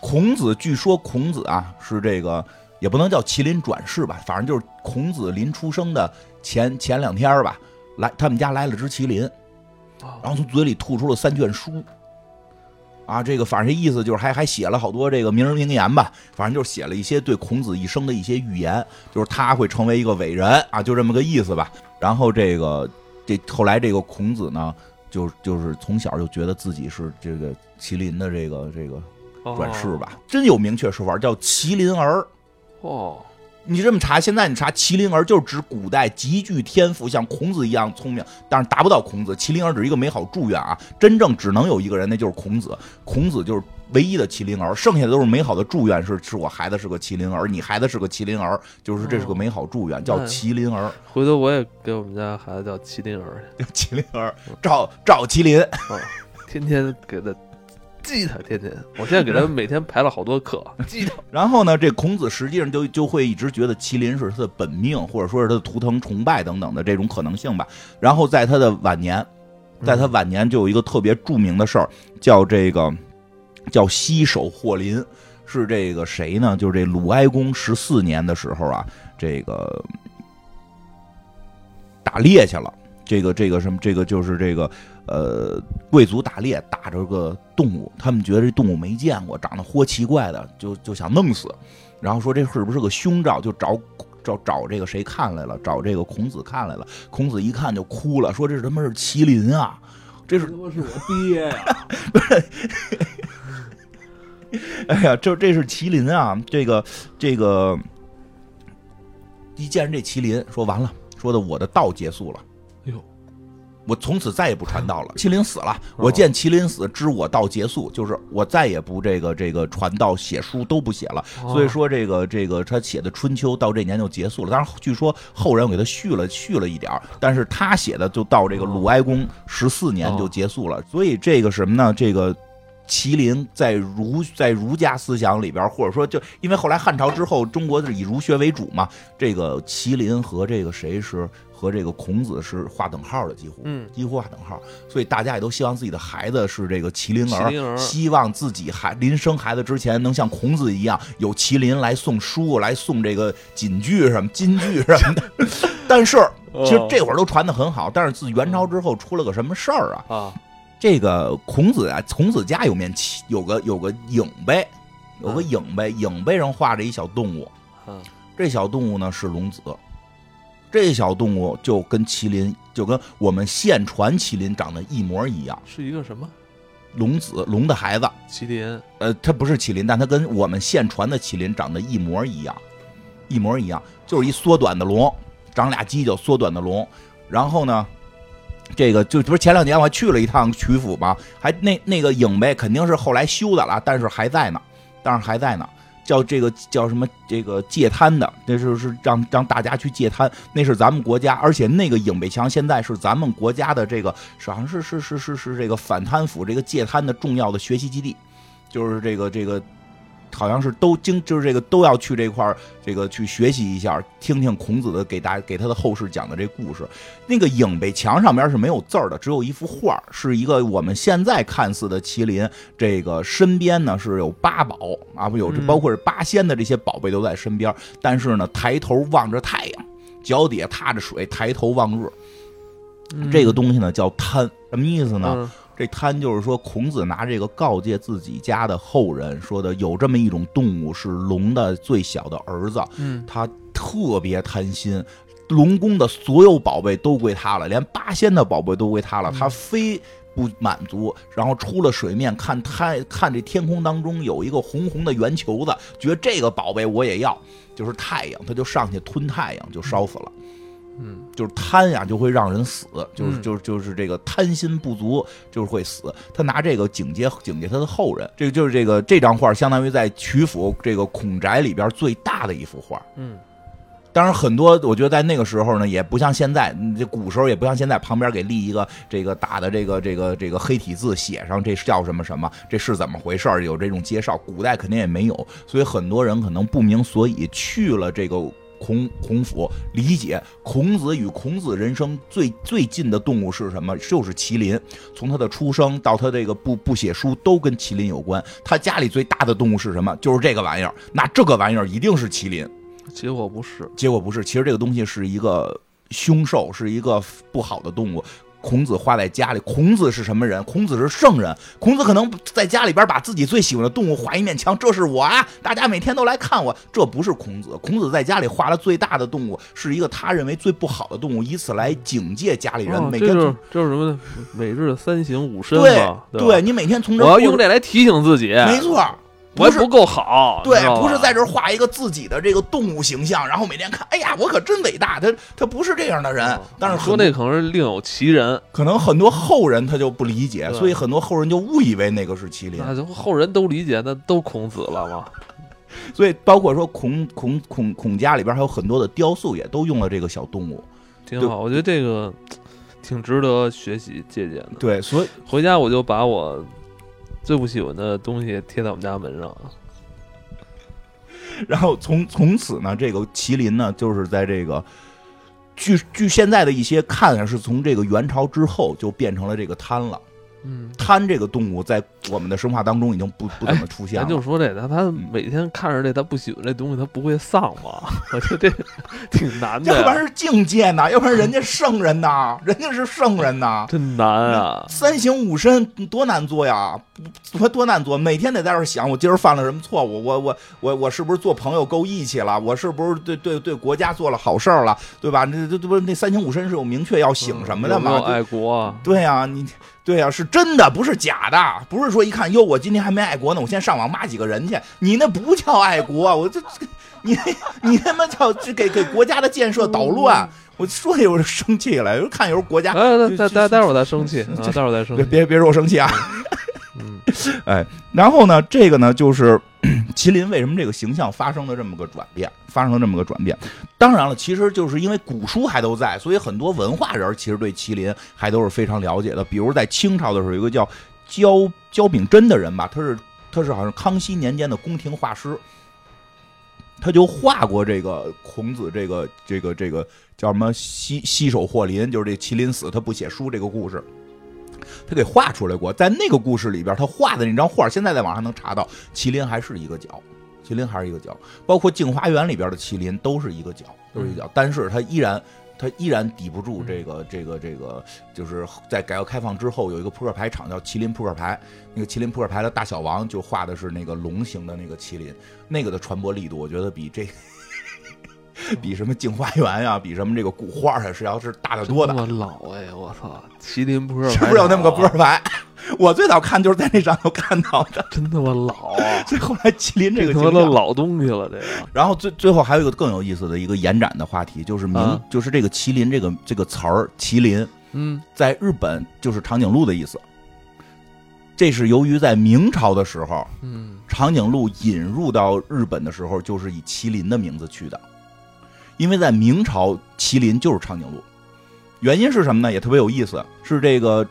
孔子据说孔子啊是这个也不能叫麒麟转世吧，反正就是孔子临出生的前前两天吧，来他们家来了只麒麟，然后从嘴里吐出了三卷书，啊，这个反正这意思就是还还写了好多这个名人名言吧，反正就是写了一些对孔子一生的一些预言，就是他会成为一个伟人啊，就这么个意思吧。然后这个这后来这个孔子呢，就就是从小就觉得自己是这个麒麟的这个这个。转世吧，真有明确说法，叫麒麟儿。哦，你这么查，现在你查麒麟儿，就是指古代极具天赋，像孔子一样聪明，但是达不到孔子。麒麟儿只是一个美好祝愿啊，真正只能有一个人，那就是孔子。孔子就是唯一的麒麟儿，剩下的都是美好的祝愿，是是我孩子是个麒麟儿，你孩子是个麒麟儿，就是这是个美好祝愿，叫麒麟儿。回头我也给我们家孩子叫麒麟儿，叫麒麟儿，赵赵麒麟，天天给他。记他天天，我现在给他每天排了好多课，记他。然后呢，这孔子实际上就就会一直觉得麒麟是他的本命，或者说是他的图腾崇拜等等的这种可能性吧。然后在他的晚年，在他晚年就有一个特别著名的事儿，叫这个叫西首霍林，是这个谁呢？就是这鲁哀公十四年的时候啊，这个打猎去了。这个这个什么？这个就是这个。呃，贵族打猎打着个动物，他们觉得这动物没见过，长得豁奇怪的，就就想弄死。然后说这是不是个凶兆？就找找找这个谁看来了？找这个孔子看来了。孔子一看就哭了，说这他妈是麒麟啊！这是他妈是我爹呀！不 是，哎呀，这这是麒麟啊！这个这个一见这麒麟，说完了，说的我的道结束了。我从此再也不传道了。麒麟死了，我见麒麟死，知我道结束，就是我再也不这个这个传道写书都不写了。所以说这个这个他写的《春秋》到这年就结束了。当然，据说后人给他续了续了一点但是他写的就到这个鲁哀公十四年就结束了。所以这个什么呢？这个麒麟在儒在儒家思想里边，或者说就因为后来汉朝之后，中国是以儒学为主嘛，这个麒麟和这个谁是？和这个孔子是划等号的，几乎，嗯，几乎划等号，所以大家也都希望自己的孩子是这个麒麟儿，希望自己孩临生孩子之前能像孔子一样有麒麟来送书，来送这个锦句什么金句什么的。但是其实这会儿都传的很好，但是自元朝之后出了个什么事儿啊？啊，这个孔子啊，孔子家有面旗，有个有个影碑，有个影碑，影碑上画着一小动物，嗯，这小动物呢是龙子。这小动物就跟麒麟，就跟我们现传麒麟长得一模一样，是一个什么龙子龙的孩子？麒麟？呃，它不是麒麟，但它跟我们现传的麒麟长得一模一样，一模一样，就是一缩短的龙，长俩犄角，缩短的龙。然后呢，这个就不是前两年我还去了一趟曲阜嘛，还那那个影呗，肯定是后来修的了，但是还在呢，但是还在呢。叫这个叫什么？这个戒贪的，那就是让让大家去戒贪。那是咱们国家，而且那个影北墙现在是咱们国家的这个，好像是是是是是这个反贪腐、这个戒贪的重要的学习基地，就是这个这个。好像是都经就是这个都要去这块儿，这个去学习一下，听听孔子的给大给他的后世讲的这故事。那个影碑墙上面是没有字儿的，只有一幅画，是一个我们现在看似的麒麟。这个身边呢是有八宝啊，不有这包括是八仙的这些宝贝都在身边。但是呢，抬头望着太阳，脚底下踏着水，抬头望日。这个东西呢叫贪，什么意思呢？这贪就是说，孔子拿这个告诫自己家的后人，说的有这么一种动物是龙的最小的儿子，嗯，他特别贪心，龙宫的所有宝贝都归他了，连八仙的宝贝都归他了，他非不满足，然后出了水面看太看这天空当中有一个红红的圆球子，觉得这个宝贝我也要，就是太阳，他就上去吞太阳，就烧死了。嗯，就是贪呀，就会让人死，就是嗯就是就是这个贪心不足，就是会死。他拿这个警戒警戒他的后人，这个就是这个这张画，相当于在曲阜这个孔宅里边最大的一幅画。嗯，当然，很多我觉得在那个时候呢，也不像现在，嗯这古时候也不像现在，旁边给立一个这个打的这个这个这个黑体字，写上这叫什么什么，这是怎么回事儿，有这种介绍。古代肯定也没有，所以很多人可能不明所以，去了这个孔孔府，理解孔子与孔子人生最最近的动物是什么，就是麒麟。从他的出生到他这个不不写书，都跟麒麟有关。他家里最大的动物是什么？就是这个玩意儿。那这个玩意儿一定是麒麟。结果不是，结果不是，其实这个东西是一个凶兽，是一个不好的动物。孔子画在家里，孔子是什么人？孔子是圣人。孔子可能在家里边把自己最喜欢的动物画一面墙，这是我啊！大家每天都来看我。这不是孔子，孔子在家里画了最大的动物，是一个他认为最不好的动物，以此来警戒家里人。哦每天就是这是什么呢？每日三省吾身对嘛，对吧？你每天从这我要用这来提醒自己，没错，不是不够好，对不是在这画一个自己的这个动物形象，然后每天看，哎呀，我可真伟大。他他不是这样的人哦，但是你说那可能是另有其人，可能很多后人他就不理解，所以很多后人就误以为那个是麒麟。那就后人都理解，那都孔子了嘛。所以包括说孔孔孔孔家里边还有很多的雕塑，也都用了这个小动物。挺好，我觉得这个挺值得学习借鉴的。对，所以回家我就把我最不喜欢的东西贴在我们家门上。然后从从此呢，这个麒麟呢，就是在这个据据现在的一些看，是从这个元朝之后就变成了这个贪了。嗯，贪这个动物在我们的神话当中已经不不怎么出现了。咱就说这个，他每天看着这他不喜欢这东西，他不会丧吗？我觉得这挺难的呀，要不然是境界呢，要不然人家圣人呐，人家是圣人呐。真难啊！三省吾身多难做呀，多多难做，每天得在这儿想，我今儿犯了什么错误？我我我我是不是做朋友够义气了？我是不是对对对国家做了好事儿了？对吧？那这这不那三省吾身是有明确要醒什么的吗？爱国啊？对呀、你对呀、是真的，不是假的，不是说一看哟，我今天还没爱国呢，我先上网骂几个人去，你那不叫爱国，我这这你你他妈叫这给给国家的建设捣乱，我说有人生气了，有人看有时候国家待待待会儿再生气啊，待会儿再生气。别别别说我生气啊。嗯，哎，然后呢，这个呢，就是 麒麟为什么这个形象发生了这么个转变，发生了这么个转变。当然了，其实就是因为古书还都在，所以很多文化人其实对麒麟还都是非常了解的。比如在清朝的时候，有个叫焦焦秉真的人吧，他是他是好像康熙年间的宫廷画师。他就画过这个孔子这个这个这个叫什么西西手霍林，就是这麒麟死他不写书这个故事，他给画出来过。在那个故事里边，他画的那张画，现在在网上能查到，麒麟还是一个角，麒麟还是一个角，包括镜花缘里边的麒麟都是一个角，都是一个角，但是他依然。他依然抵不住这个这个这个，就是在改革开放之后，有一个扑克牌厂叫麒麟扑克牌，那个麒麟扑克牌的大小王就画的是那个龙形的那个麒麟，那个的传播力度，我觉得比这 比什么镜花缘呀、比什么这个古画啊是要是大得多的。这么老哎，我操！麒麟扑克牌是不是有那么个扑老克牌？我最早看就是在那上头看到的，真他妈老啊！所以后来麒麟这个他形象，妈的老东西了，这个然后最最后还有一个更有意思的一个延展的话题，就是明、啊就是这个麒麟这个这个词儿，麒麟嗯在日本就是长颈鹿的意思。这是由于在明朝的时候，嗯长颈鹿引入到日本的时候，就是以麒麟的名字去的，因为在明朝，麒麟就是长颈鹿。原因是什么呢？也特别有意思，是这个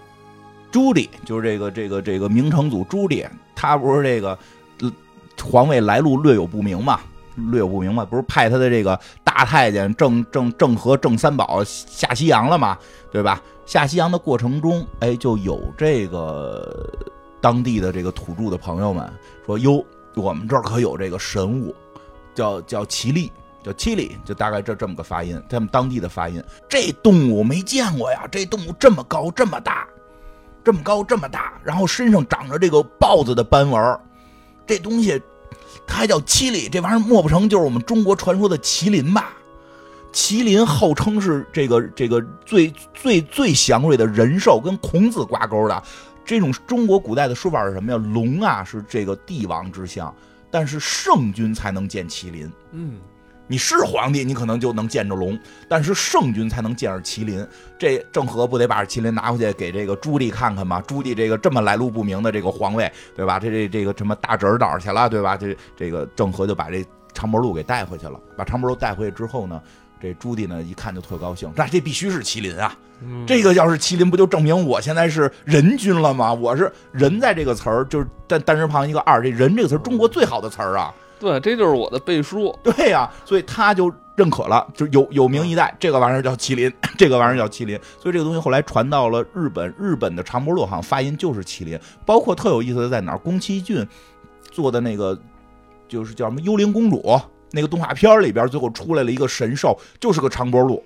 朱棣，就是这个这个这个明成祖朱棣，他不是这个呃皇位来路略有不明嘛，略有不明嘛，不是派他的这个大太监郑郑郑和郑三宝下西洋了嘛，对吧？下西洋的过程中，哎，就有这个当地的这个土著的朋友们说：“哟，我们这儿可有这个神物，叫叫麒麟，叫七里，就大概这这么个发音，他们当地的发音。这动物没见过呀，这动物这么高这么大，这么高这么大，然后身上长着这个豹子的斑纹这东西它还叫七里，这玩意儿莫不成就是我们中国传说的麒麟吧？麒麟号称是这个这个最最最祥瑞的人兽，跟孔子挂钩的。这种中国古代的说法是什么呀？龙啊是这个帝王之相，但是圣君才能见麒麟。嗯，你是皇帝，你可能就能见着龙，但是圣君才能见着麒麟。这郑和不得把麒麟拿回去给这个朱棣看看吗？朱棣这个这么来路不明的这个皇位，对吧？这这这个什么大侄儿哪儿去了，对吧？这这个郑和就把这长脖鹿给带回去了。把长脖鹿带回去之后呢，这朱棣呢一看就特高兴，那这必须是麒麟啊！这个要是麒麟，不就证明我现在是人君了吗？我是人，在这个词儿就是单单人旁一个二，这人这个词儿中国最好的词儿啊！对，这就是我的背书。对呀，所以他就认可了，就有有名一代，这个玩意儿叫麒麟，这个玩意儿叫麒麟。所以这个东西后来传到了日本，日本的长脖鹿好像发音就是麒麟。包括特有意思的在哪儿，宫崎骏做的那个就是叫什么《幽灵公主》那个动画片里边，最后出来了一个神兽，就是个长脖鹿。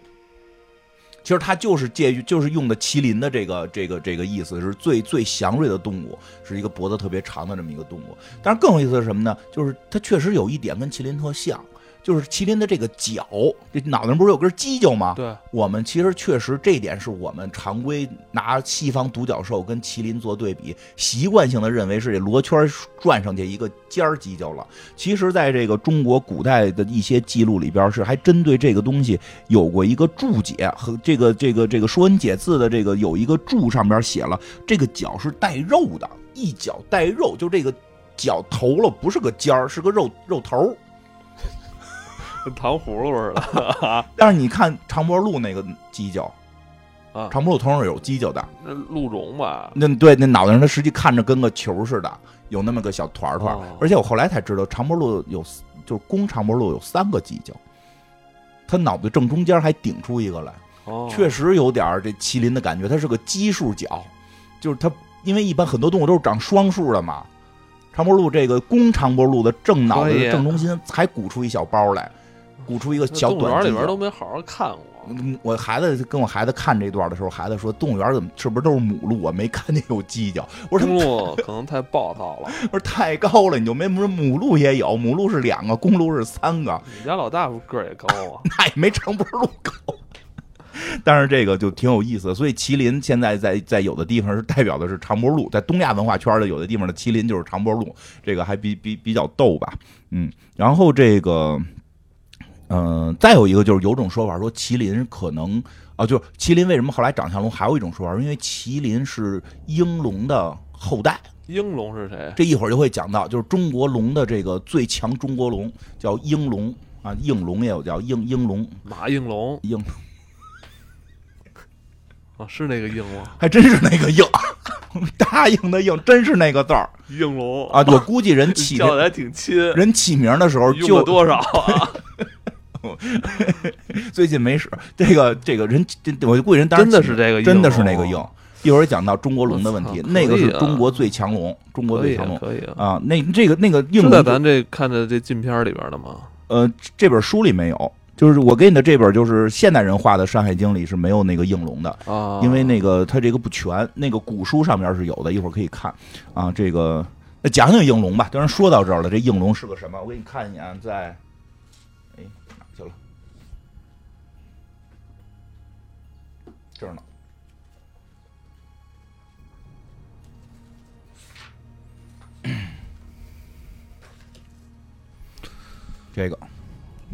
其实它就是介于，就是用的麒麟的这个这个这个意思，是最最祥瑞的动物，是一个脖子特别长的这么一个动物。但是更有意思是什么呢？就是它确实有一点跟麒麟特像。就是麒麟的这个角，这脑袋上不是有根犄角吗？对，我们其实确实这点是我们常规拿西方独角兽跟麒麟做对比，习惯性的认为是这罗圈转上去一个尖儿犄角了。其实，在这个中国古代的一些记录里边，是还针对这个东西有过一个注解和这个这个这个《说文解字》的这个有一个注上边写了，这个角是带肉的，一角带肉，就这个角头了，不是个尖儿，是个肉肉头。跟 糖葫芦似的，但是你看长脖鹿那个犄角，啊，长脖鹿头上有犄角的，那鹿茸吧？那对，那脑袋上它实际看着跟个球似的，有那么个小团团。而且我后来才知道，长脖鹿有就是公长脖鹿有三个犄角，它脑袋正中间还顶出一个来，确实有点这麒麟的感觉。它是个奇数角，就是它，因为一般很多动物都是长双数的嘛。长脖鹿这个公长脖鹿的正脑袋的正中心还鼓出一小包来。鼓出一个小短。动物园里边都没好好看过。我孩子跟我孩子看这段的时候，孩子说：“动物园怎么是不是都是母鹿？我没看见有犄角。”我说：“公鹿可能太暴躁了。”我说：“太高了，你就没说母鹿也有，母鹿是两个，公鹿是三个。你家老大夫个儿也高啊？那也没长脖鹿高。但是这个就挺有意思的。所以麒麟现在在在有的地方是代表的是长脖鹿，在东亚文化圈的有的地方的麒麟就是长脖鹿，这个还比比比较逗吧？嗯，然后这个。嗯，再有一个就是有种说法说麒麟可能啊，就是麒麟为什么后来长像龙？还有一种说法，因为麒麟是鹰龙的后代。鹰龙是谁？这一会儿就会讲到，就是中国龙的这个最强中国龙叫鹰龙啊，应龙也有叫应应龙，马应龙应啊，是那个应吗？还真是那个应，答应的应，真是那个字儿。应龙啊，我估计人起 叫的还挺亲。人起名的时候就多少啊？最近没使这个这个人，我就估计人真的是这个，真的是那个硬。一会儿讲到中国龙的问题，那个是中国最强龙，中国最强龙可以啊。那这个那个硬在咱这看的这镜片里边的吗？呃，这本书里没有，就是我给你的这本就是现代人画的《山海经》里是没有那个应龙的啊，因为那个它这个不全，那个古书上面是有的，一会儿可以看啊。这个那讲讲应龙吧。当然说到这儿了，这应龙是个什么？我给你看一眼，在。这儿呢，这个。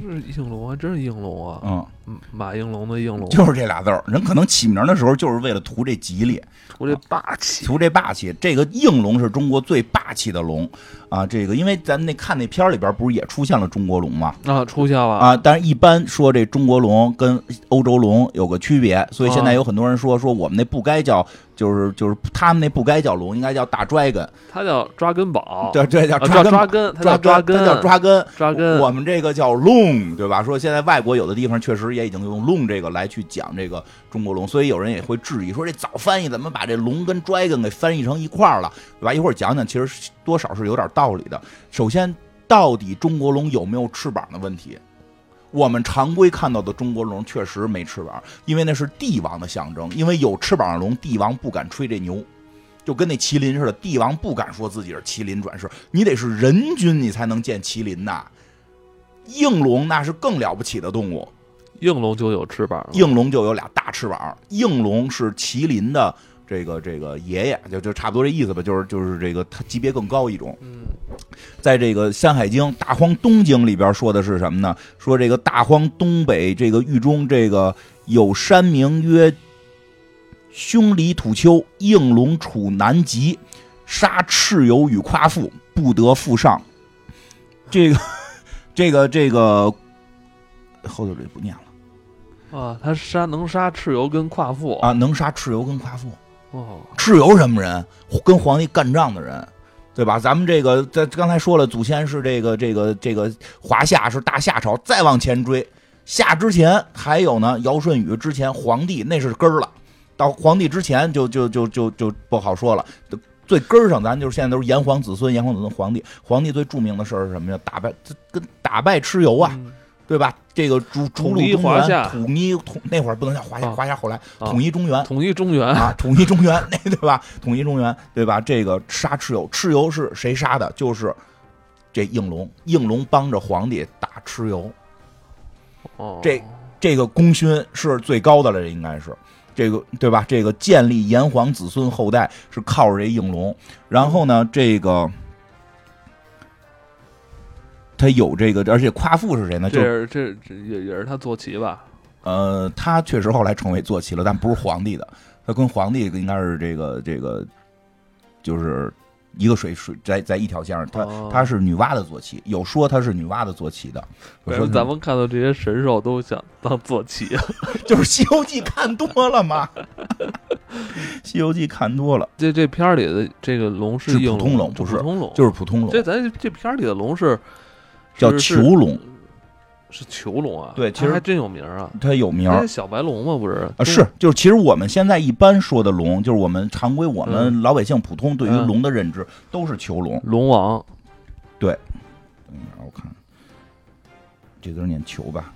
是应龙，还真是应龙啊！嗯，马应龙的应龙，就是这俩字儿。人可能起名的时候就是为了图这吉利，图这霸气，图这霸气。这个应龙是中国最霸气的龙啊！这个，因为咱那看那片儿里边不是也出现了中国龙吗？啊，出现了啊！但是一般说这中国龙跟欧洲龙有个区别，所以现在有很多人说说我们那不该叫。就是就是他们那不该叫龙，应该叫大 dragon，它叫抓根宝，对对叫抓抓根，抓抓根，它叫抓根，抓根。我们这个叫龙，对吧？说现在外国有的地方确实也也已经用龙这个来去讲这个中国龙，所以有人也会质疑说这早翻译怎么把这龙跟 dragon 给翻译成一块儿了，对吧？一会儿讲讲，其实多少是有点道理的。首先，到底中国龙有没有翅膀的问题？我们常规看到的中国龙确实没翅膀，因为那是帝王的象征。因为有翅膀的龙，帝王不敢吹这牛，就跟那麒麟似的，帝王不敢说自己是麒麟转世，你得是人君，你才能见麒麟呐。应龙那是更了不起的动物，应龙就有翅膀，应龙就有俩大翅膀。应龙是麒麟的这个这个爷爷，就就差不多这意思吧，就是就是这个他级别更高一种。嗯，在这个《山海经·大荒东经》里边说的是什么呢？说这个大荒东北这个域中这个有山名曰凶离土丘，应龙处南极，杀蚩尤与夸父，不得复上。这个这个这个后头这不念了。啊，他杀能杀蚩尤跟夸父啊，能杀蚩尤跟夸父。哦，蚩尤什么人？跟皇帝干仗的人，对吧？咱们这个在刚才说了，祖先是这个这个这个华夏是大夏朝，再往前追，夏之前还有呢，尧舜禹之前，皇帝那是根儿了。到皇帝之前就就就就就不好说了。最根儿上，咱就是现在都是炎黄子孙，炎黄子孙皇帝。皇帝最著名的事儿是什么呀？打败跟打败蚩尤啊。对吧？这个逐逐鹿中原，统一统那会儿不能叫华夏，华夏后来统一中原，统一中原啊，统一中原，那对吧？统一中原，对吧？这个杀蚩尤，蚩尤是谁杀的？就是这应龙，应龙帮着皇帝打蚩尤。哦，这这个功勋是最高的了，这应该是这个对吧？这个建立炎黄子孙后代是靠着这应龙，然后呢，这个。他有这个，而且夸父是谁呢？这这这也也是他坐骑吧？呃，他确实后来成为坐骑了，但不是皇帝的。他跟皇帝应该是这个这个，就是一个水水在在一条线上。他他是女娲的坐骑，有说他是女娲的坐骑的。我说咱们看到这些神兽都想当坐骑，就是《西游记》看多了嘛，《西游记》看多了。这这片儿里的这个龙是普通龙，不是普通龙，就是普通龙。这咱这片儿里的龙是。叫囚龙，是囚龙啊？对，其实还真有名啊。它有名，小白龙吗？不是啊，是就是，其实我们现在一般说的龙，就是我们常规我们老百姓普通对于龙的认知都是囚龙，龙王。对，等一下我看，这字念囚吧，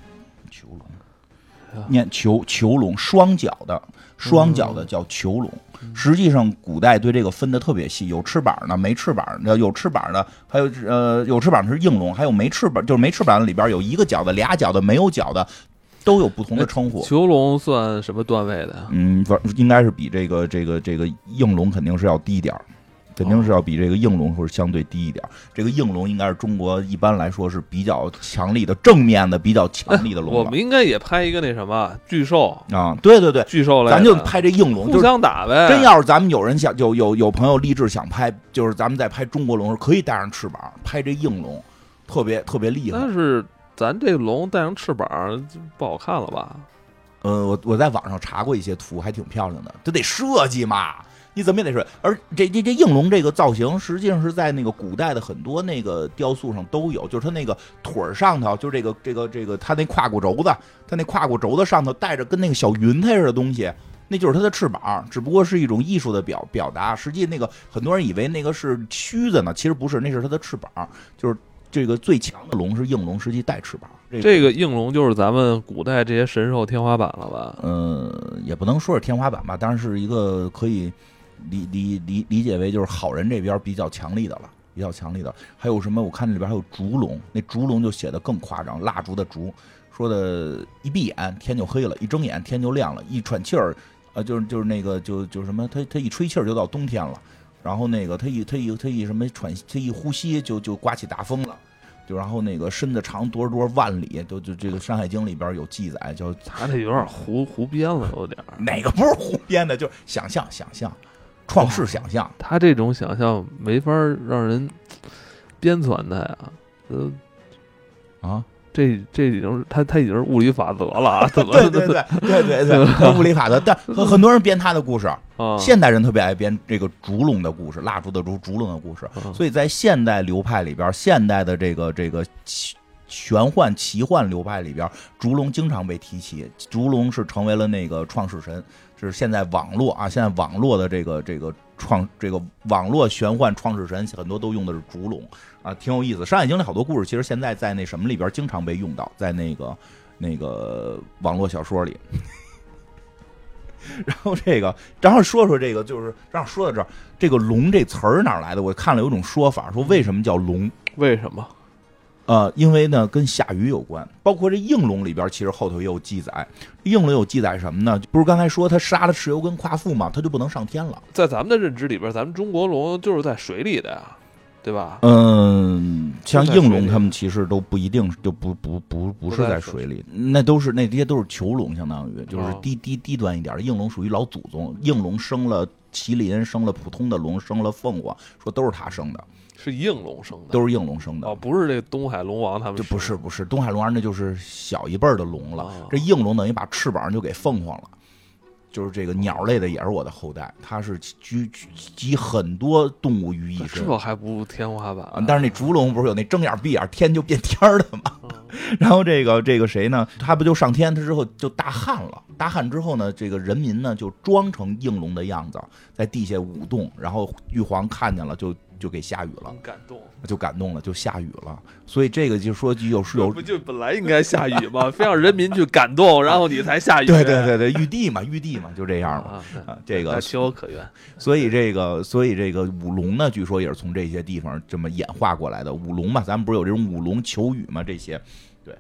囚龙，念囚囚龙，双脚的，双脚的叫囚龙。实际上，古代对这个分的特别细，有翅膀的，没翅膀的，有翅膀的，还有呃，有翅膀的是应龙，还有没翅膀，就是没翅膀的里边有一个角的、俩角的、没有角的，都有不同的称呼。囚龙算什么段位的呀？嗯，反应该是比这个这个这个应龙肯定是要低点儿。肯定是要比这个应龙会相对低一点。这个应龙应该是中国一般来说是比较强力的正面的比较强力的龙。我们应该也拍一个那什么巨兽啊，对对对，巨兽来，咱就拍这应龙，互相打呗。真要是咱们有人想有有有朋友立志想拍，就是咱们在拍中国龙时可以带上翅膀拍这应龙，特别特别厉害。但是咱这龙带上翅膀就不好看了吧？呃，我我在网上查过一些图，还挺漂亮的，这得设计嘛。你怎么也得说，而这这这应龙这个造型，实际上是在那个古代的很多那个雕塑上都有，就是它那个腿儿上头，就这个这个这个，它那胯骨轴子，它那胯骨轴子上头带着跟那个小云彩似的东西，那就是它的翅膀，只不过是一种艺术的表表达。实际那个很多人以为那个是须子呢，其实不是，那是它的翅膀。就是这个最强的龙是应龙，实际带翅膀。这个应龙就是咱们古代这些神兽天花板了吧？嗯，也不能说是天花板吧，当然是一个可以。理理理理解为就是好人这边比较强力的了，比较强力的。还有什么？我看那里边还有烛龙，那烛龙就写的更夸张，蜡烛的烛，说的一闭眼天就黑了，一睁眼天就亮了，一喘气儿，呃，就是就是那个就就什么，他他一吹气儿就到冬天了，然后那个他一他一他一什么喘，他一呼吸就就刮起大风了，就然后那个身子长多少多少万里，都就这个《山海经》里边有记载，叫他这有点胡胡编了，有点哪个不是胡编的？就是想象想象。创世想象，他这种想象没法让人编纂他呀，呃，啊，这这已经是他他已经是物理法则了啊，怎么对对对对对对，物理法则，但很多人编他的故事，现代人特别爱编这个烛龙的故事，蜡烛的烛，烛龙的故事，所以在现代流派里边，现代的这个这个玄幻奇幻流派里边，烛龙经常被提起，烛龙是成为了那个创世神。是现在网络啊，现在网络的这个这个创这个网络玄幻创世神很多都用的是烛龙啊，挺有意思。《山海经》里好多故事，其实现在在那什么里边经常被用到，在那个那个网络小说里。然后这个，然后说说这个，就是让说到这儿，这个“龙”这词儿哪来的？我看了有种说法，说为什么叫龙？为什么？呃，因为呢跟下雨有关，包括这应龙里边，其实后头也有记载。应龙有记载什么呢？不是刚才说他杀了蚩尤跟夸父嘛？他就不能上天了。在咱们的认知里边，咱们中国龙就是在水里的呀，对吧？嗯，像应龙他们其实都不一定就不不不不是在水里，那都是那这些都是囚龙，相当于就是哦低低低端一点。应龙属于老祖宗，应龙生了麒麟，生了普通的龙，生了凤凰，说都是他生的，是应龙生的，都是应龙生的。哦，不是这东海龙王他们这不是不是东海龙王，那就是小一辈儿的龙了。哦这应龙等于把翅膀就给凤凰了，就是这个鸟类的也是我的后代，它是集集集很多动物于一身。这还不如天花板啊，但是那烛龙不是有那睁眼闭眼天就变天儿的吗？嗯 然后这个这个谁呢？他不就上天他之后就大旱了？大旱之后呢，这个人民呢就装成应龙的样子，在地下舞动，然后玉皇看见了就就给下雨了，感动。就感动了，就下雨了。所以这个就说句有是有不就本来应该下雨吗？非让人民去感动，然后你才下雨。对对对对，玉帝嘛，玉帝嘛，就这样嘛。啊，啊，这个还情有可原。所以这个，所以这个舞龙呢，据说也是从这些地方这么演化过来的。舞龙嘛，咱们不是有这种舞龙求雨嘛？这些，对。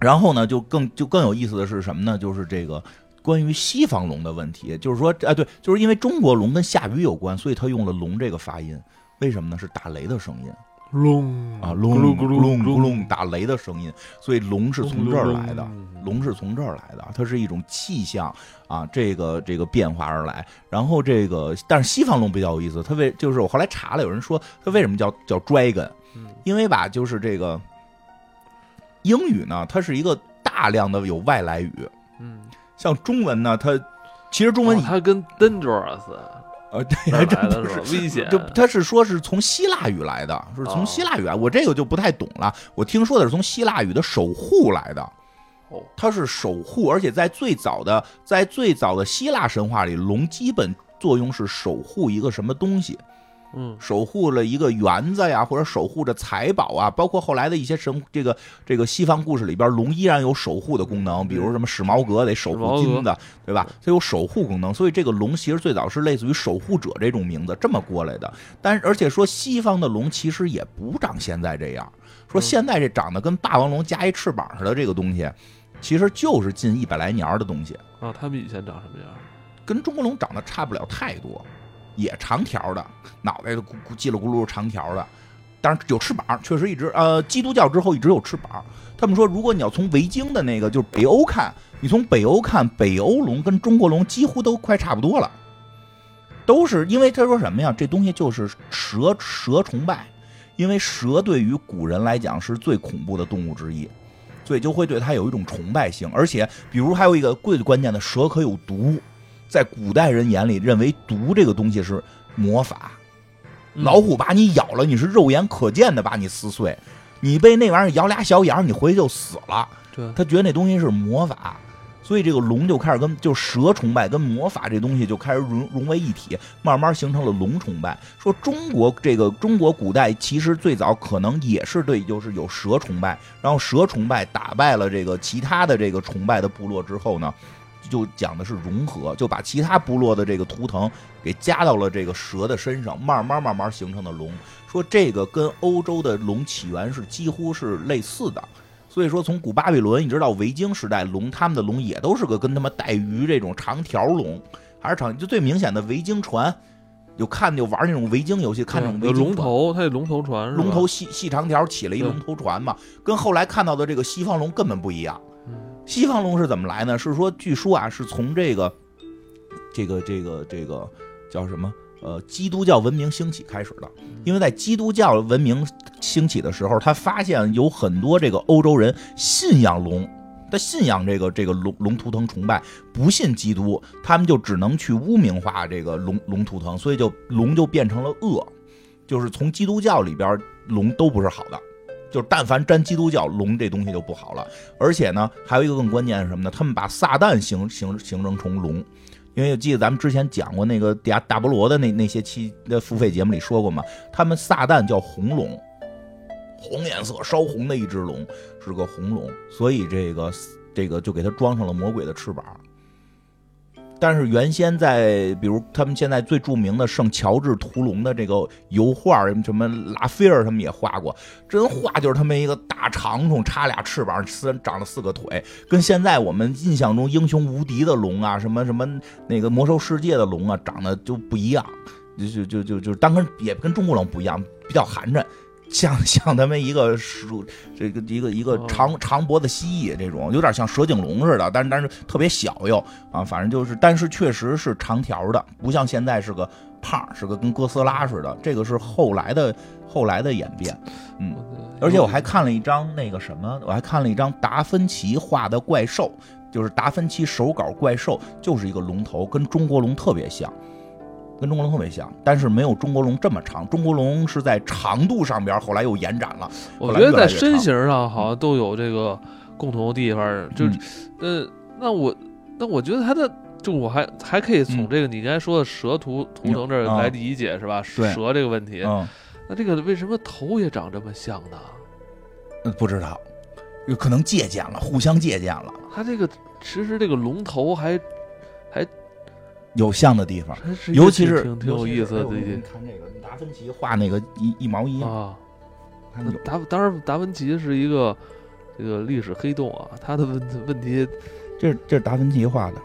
然后呢，就更就更有意思的是什么呢？就是这个关于西方龙的问题，就是说，啊，对，就是因为中国龙跟下雨有关，所以他用了“龙”这个发音。为什么呢？是打雷的声音。隆啊，隆咕噜隆咕隆，打雷的声音，所以龙是从这儿来的。龙是从这儿来的，它是一种气象啊，这个这个变化而来。然后这个，但是西方龙比较有意思，它为就是我后来查了，有人说它为什么叫叫 dragon，嗯。因为吧，就是这个英语呢，它是一个大量的有外来语，嗯，像中文呢，它其实中文哦它跟 dangerous 呃，这儿对，这来的是吧？不是危险。就他是说是从希腊语来的，是从哦希腊语来，我这个就不太懂了。我听说的是从希腊语的守护来的。哦，它是守护，而且在最早的在最早的希腊神话里，龙基本作用是守护一个什么东西，嗯守护了一个园子呀，或者守护着财宝啊，包括后来的一些神这个这个西方故事里边，龙依然有守护的功能，比如什么史矛革得守护金子，对吧？它有守护功能，所以这个龙其实最早是类似于守护者这种名字这么过来的。但而且说西方的龙其实也不长现在这样，说现在这长得跟霸王龙加一翅膀似的这个东西，其实就是近一百来年的东西，啊，他们以前长什么样？跟中国龙长得差不了太多，也长条的，脑袋咕咕叽里咕噜长条的，但是有翅膀，确实一直呃，基督教之后一直有翅膀。他们说，如果你要从维京的那个就是北欧看，你从北欧看，北欧龙跟中国龙几乎都快差不多了，都是因为他说什么呀？这东西就是蛇蛇崇拜，因为蛇对于古人来讲是最恐怖的动物之一。所以就会对它有一种崇拜性，而且比如还有一个最关键的，蛇可有毒，在古代人眼里认为毒这个东西是魔法，嗯老虎把你咬了，你是肉眼可见的把你撕碎，你被那玩意儿咬俩小眼儿，你回去就死了。对，他觉得那东西是魔法，所以这个龙就开始跟就蛇崇拜跟魔法这东西就开始融融为一体，慢慢形成了龙崇拜。说中国这个中国古代其实最早可能也是对，就是有蛇崇拜，然后蛇崇拜打败了这个其他的这个崇拜的部落之后呢。就讲的是融合，就把其他部落的这个图腾给加到了这个蛇的身上，慢慢慢慢形成的龙。说这个跟欧洲的龙起源是几乎是类似的，所以说从古巴比伦一直到维京时代，龙他们的龙也都是个跟他们带鱼这种长条龙，还是长就最明显的维京船，有看就玩那种维京游戏，看那种有维京。龙头，它有龙头船？龙头细细长条起了一龙头船嘛，跟后来看到的这个西方龙根本不一样。西方龙是怎么来呢？是说，据说啊，是从这个这个这个这个叫什么？呃，基督教文明兴起开始的。因为在基督教文明兴起的时候，他发现有很多这个欧洲人信仰龙，他信仰这个这个龙龙图腾崇拜，不信基督，他们就只能去污名化这个龙龙图腾，所以就龙就变成了恶，就是从基督教里边龙都不是好的。就是但凡沾基督教，龙这东西就不好了。而且呢，还有一个更关键是什么呢？他们把撒旦形形形成成龙，因为记得咱们之前讲过那个亚大菠萝的那那些期的付费节目里说过嘛，他们撒旦叫红龙，红颜色烧红的一只龙，是个红龙，所以这个这个就给它装上了魔鬼的翅膀。但是原先在，比如他们现在最著名的圣乔治屠龙的这个油画，什么拉斐尔他们也画过，真画就是他们一个大长虫，插俩翅膀，四长了四个腿，跟现在我们印象中英雄无敌的龙啊，什么什么那个魔兽世界的龙啊，长得就不一样，就就就就就当跟也跟中国龙不一样，比较寒碜。像 像他们一个鼠，这个一个一个长长脖子蜥蜴这种，有点像蛇颈龙似的，但是但是特别小又啊，反正就是，但是确实是长条的，不像现在是个胖，是个跟哥斯拉似的。这个是后来的后来的演变，嗯，而且我还看了一张那个什么，我还看了一张达芬奇画的怪兽，就是达芬奇手稿怪兽，就是一个龙头，跟中国龙特别像。跟中国龙特别像，但是没有中国龙这么长。中国龙是在长度上边，后来又延展了。我觉得在身形上好像都有这个共同的地方。就，呃，那我那我觉得它的，就我还还可以从这个你刚才说的蛇图图腾这儿来理解是吧？蛇这个问题。那这个为什么头也长这么像呢？嗯，不知道，有可能借鉴了，互相借鉴了。它这个其实这个龙头还还。有像的地方，尤其是挺挺有意思的。你看这个达芬奇画那个一一毛一样啊。达当然达芬奇是一个这个历史黑洞啊，他的问问题，这是这是达芬奇画的。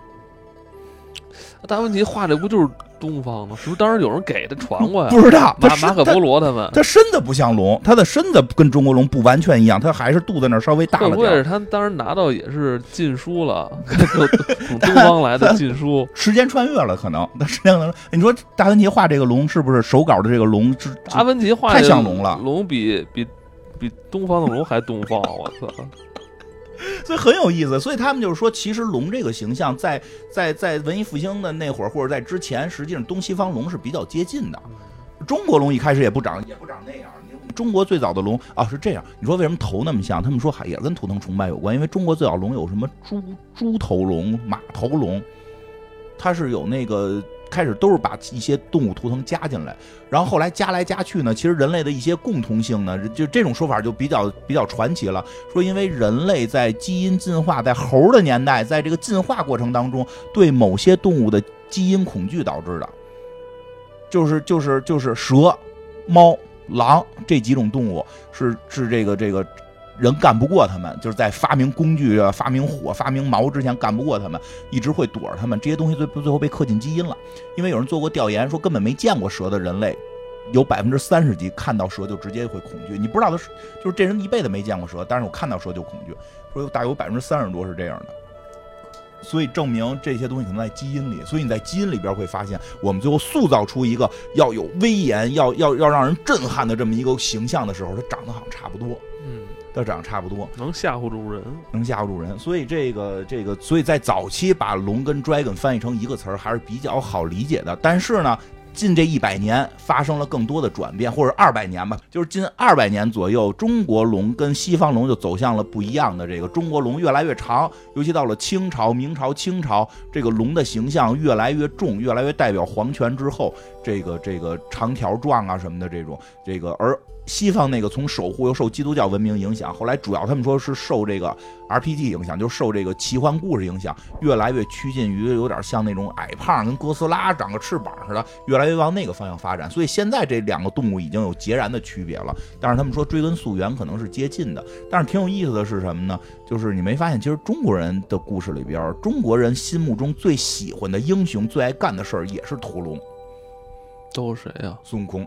达芬奇画的不就是东方吗？是不是当时有人给他传过呀？不知道。马马可波罗他们，他身子不像龙，他的身子跟中国龙不完全一样，他还是肚子那儿稍微大了点。会不会是他当时拿到也是禁书了，从东方来的禁书？时间穿越了，可能。那时间可能，你说达芬奇画这个龙是不是手稿的这个龙？达芬奇画太像龙了，龙比比比东方的龙还东方，我操！所以很有意思，所以他们就是说，其实龙这个形象在在在文艺复兴的那会儿，或者在之前，实际上东西方龙是比较接近的。中国龙一开始也不长，也不长那样。中国最早的龙啊是这样，你说为什么头那么像？他们说还也跟图腾崇拜有关，因为中国最早龙有什么猪猪头龙、马头龙，它是有那个。开始都是把一些动物图腾加进来，然后后来加来加去呢，其实人类的一些共同性呢，就这种说法就比较比较传奇了。说因为人类在基因进化，在猴的年代，在这个进化过程当中，对某些动物的基因恐惧导致的，就是就是就是蛇、猫、狼这几种动物是是这个这个。人干不过他们，就是在发明工具啊、发明火、发明矛之前干不过他们，一直会躲着他们。这些东西最最后被刻进基因了。因为有人做过调研，说根本没见过蛇的人类，有百分之三十几看到蛇就直接会恐惧。你不知道的是，就是这人一辈子没见过蛇，但是我看到蛇就恐惧。说大概有百分之三十多是这样的，所以证明这些东西可能在基因里。所以你在基因里边会发现，我们最后塑造出一个要有威严、要要要让人震撼的这么一个形象的时候，它长得好像差不多。嗯。都长得差不多，能吓唬住人，能吓唬住人。所以这个这个，所以在早期把龙跟 dragon 翻译成一个词儿还是比较好理解的。但是呢，近这一百年发生了更多的转变，或者二百年吧，就是近二百年左右，中国龙跟西方龙就走向了不一样的这个。中国龙越来越长，尤其到了清朝、明朝、清朝，这个龙的形象越来越重，越来越代表皇权之后，这个这个长条状啊什么的这种，这个而。西方那个从守护又受基督教文明影响，后来主要他们说是受这个 RPG 影响，就受这个奇幻故事影响，越来越趋近于有点像那种矮胖跟哥斯拉长个翅膀似的，越来越往那个方向发展。所以现在这两个动物已经有截然的区别了。但是他们说追根溯源可能是接近的。但是挺有意思的是什么呢？就是你没发现，其实中国人的故事里边，中国人心目中最喜欢的英雄、最爱干的事儿也是屠龙。都是谁呀？孙悟空。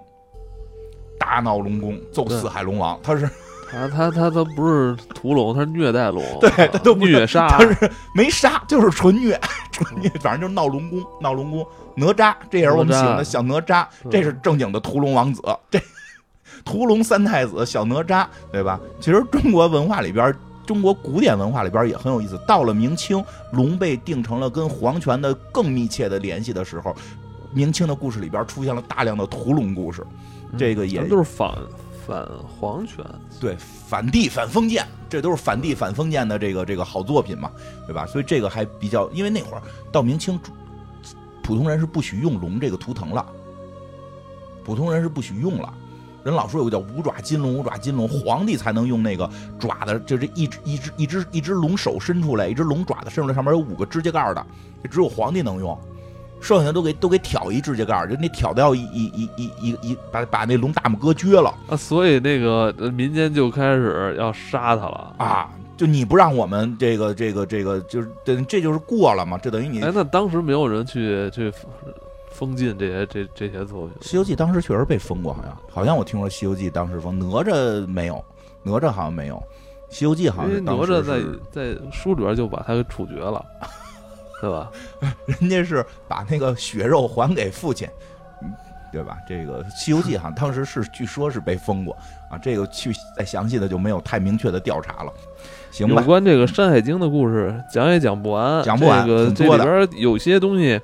大闹龙宫，揍四海龙王，他是他他他他不是屠龙，他是虐待龙，对他都虐杀，他是没杀，就是纯虐，纯虐，反正就是闹龙宫，闹龙宫，哪吒，这也是我们喜欢的小哪吒，这是正经的屠龙王子，这屠龙三太子小哪吒，对吧？其实中国文化里边，中国古典文化里边也很有意思。到了明清，龙被定成了跟皇权的更密切的联系的时候，明清的故事里边出现了大量的屠龙故事。这个也都是反反皇权，对反帝反封建，这都是反帝反封建的这个这个好作品嘛，对吧？所以这个还比较，因为那会儿到明清，普通人是不许用龙这个图腾了，普通人是不许用了。人老说有个叫五爪金龙，五爪金龙，皇帝才能用那个爪子，就这一只一只一只一只龙手伸出来，一只龙爪子伸出来，上面有五个指甲盖的，这只有皇帝能用，剩下的都给都给挑一指甲盖，就那挑的要一一一一一把把那龙大拇哥撅了啊，所以那个民间就开始要杀他了啊。就你不让我们这个这个这个，就是等这就是过了嘛？这等于你哎，那当时没有人去去封禁这些这这些作品，《西游记》当时确实被封过，好像好像我听说《西游记》当时封，哪吒没有，哪吒好像没有，《西游记》好像是哪吒在在书里边就把他给处决了，对吧？人家是把那个血肉还给父亲。对吧？这个《西游记》哈，当时是据说是被封过啊。这个去再详细的就没有太明确的调查了。行吧。有关这个《山海经》的故事讲也讲不完，讲不完。这个这里边有些东西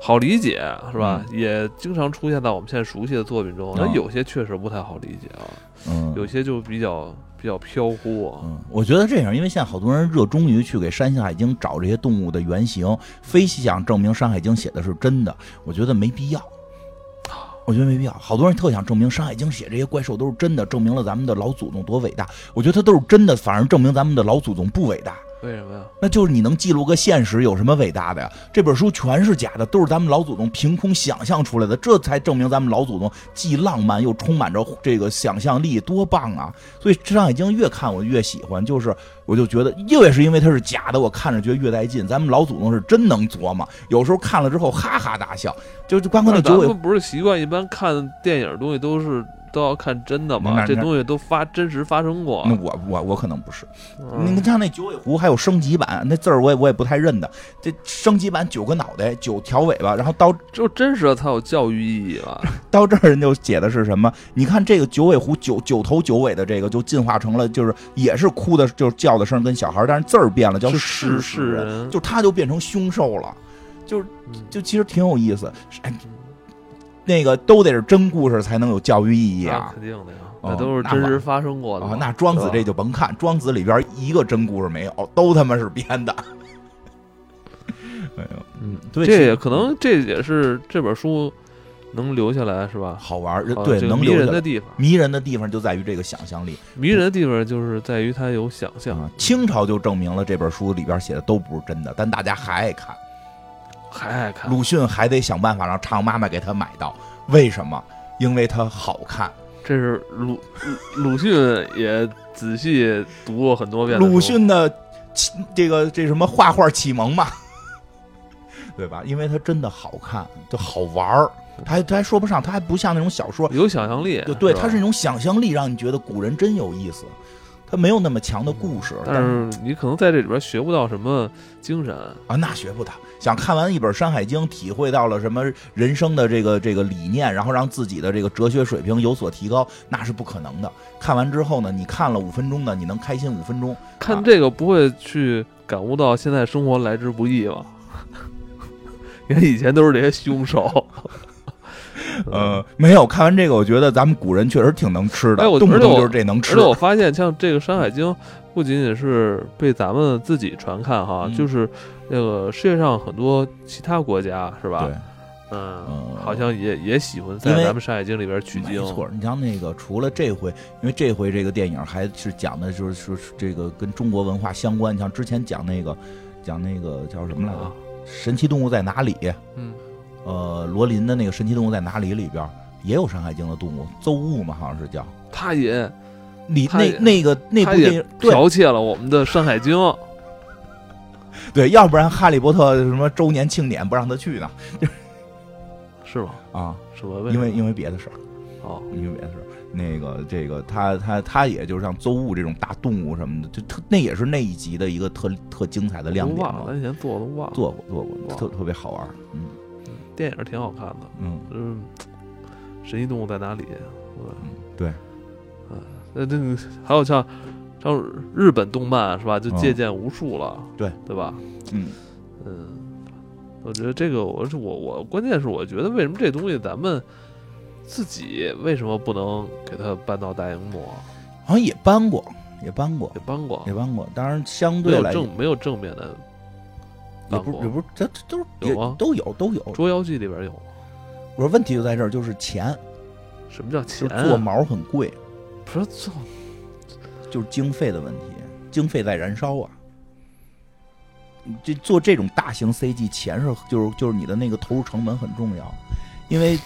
好理解，是吧？也经常出现在我们现在熟悉的作品中。那有些确实不太好理解啊。嗯。有些就比较比较飘忽啊。嗯，我觉得这样，因为现在好多人热衷于去给《山海经》找这些动物的原型，非想证明《山海经》写的是真的。我觉得没必要。我觉得没必要，好多人特想证明《山海经》写这些怪兽都是真的，证明了咱们的老祖宗多伟大。我觉得它都是真的，反而证明咱们的老祖宗不伟大。为什么呀？那就是你能记录个现实，有什么伟大的呀？这本书全是假的，都是咱们老祖宗凭空想象出来的，这才证明咱们老祖宗既浪漫又充满着这个想象力，多棒啊！所以《山海经》越看我越喜欢，就是我就觉得，越是因为它是假的，我看着觉得越带劲。咱们老祖宗是真能琢磨，有时候看了之后哈哈大笑。就就光看那九尾，不是习惯一般看电影东西都是。都要看真的吗？这东西都发真实发生过。那我我我可能不是。你像那九尾狐还有升级版，那字儿我也我也不太认得。这升级版九个脑袋九条尾巴，然后到就真实的才有教育意义了。到这儿人就写的是什么？你看这个九尾狐九九头九尾的这个就进化成了，就是也是哭的，就是叫的声跟小孩，但是字儿变了，叫是是人，就他就变成凶兽了，就是就其实挺有意思。那个都得是真故事才能有教育意义啊！肯定的呀，那都是真实发生过的。那庄子这就甭看，庄子里边一个真故事没有，都他妈是编的。哎呦，嗯，对，这也可能这也是这本书能留下来是吧？好玩，对，能迷人的地方，迷人的地方就在于这个想象力。迷人的地方就是在于它有想象。清朝就证明了这本书里边写的都不是真的，但大家还爱看。还爱看鲁迅，还得想办法让常妈妈给他买到。为什么？因为他好看。这是鲁鲁迅也仔细读过很多遍。鲁迅的启这个这什么画画启蒙嘛，对吧？因为他真的好看，就好玩儿。他还他还说不上，他还不像那种小说有想象力。对，他是那种想象力，让你觉得古人真有意思。他没有那么强的故事，但是你可能在这里边学不到什么精神啊，那学不到。想看完一本《山海经》，体会到了什么人生的这个这个理念，然后让自己的这个哲学水平有所提高，那是不可能的。看完之后呢，你看了五分钟呢，你能开心五分钟。看这个不会去感悟到现在生活来之不易吧？因为以前都是这些凶手。呃，没有看完这个，我觉得咱们古人确实挺能吃的，动不动就是这能吃。而且我发现，像这个《山海经》，不仅仅是被咱们自己传看哈，就是那个世界上很多其他国家是吧？对，嗯，好像也也喜欢在咱们《山海经》里边取经。没错，你像那个，除了这回，因为这回这个电影还是讲的就是说这个跟中国文化相关。你像之前讲那个，讲那个叫什么来着，《神奇动物在哪里》？嗯。呃，罗琳的那个《神奇动物在哪里》里边也有《山海经》的动物，邹物嘛，好像是叫。他也，你那那个那部电影剽窃了我们的《山海经》。对，要不然《哈利波特》什么周年庆典不让他去呢？是吗？啊，什么？因为因为别的事儿。哦，因为别的事儿。那个这个他他他也就是像邹物这种大动物什么的，就特那也是那一集的一个特特精彩的亮点。忘了，咱以前做都忘了。做过做过，特特别好玩。嗯。电影挺好看的，嗯，嗯，神奇动物在哪里？嗯，对，嗯，那个还有像像日本动漫是吧？就借鉴无数了，对对吧？嗯嗯，我觉得这个我是我我关键是我觉得为什么这东西咱们自己为什么不能给它搬到大荧幕？好像也搬过，也搬过，也搬过，也搬过。当然，相对来正没有正面的。也不也不是，这这都是有都有都有。捉妖记里边有。我说问题就在这儿，就是钱，什么叫钱、啊？做毛很贵，不是做就是经费的问题，经费在燃烧啊。这做这种大型 CG，钱是就是就是你的那个投入成本很重要，因为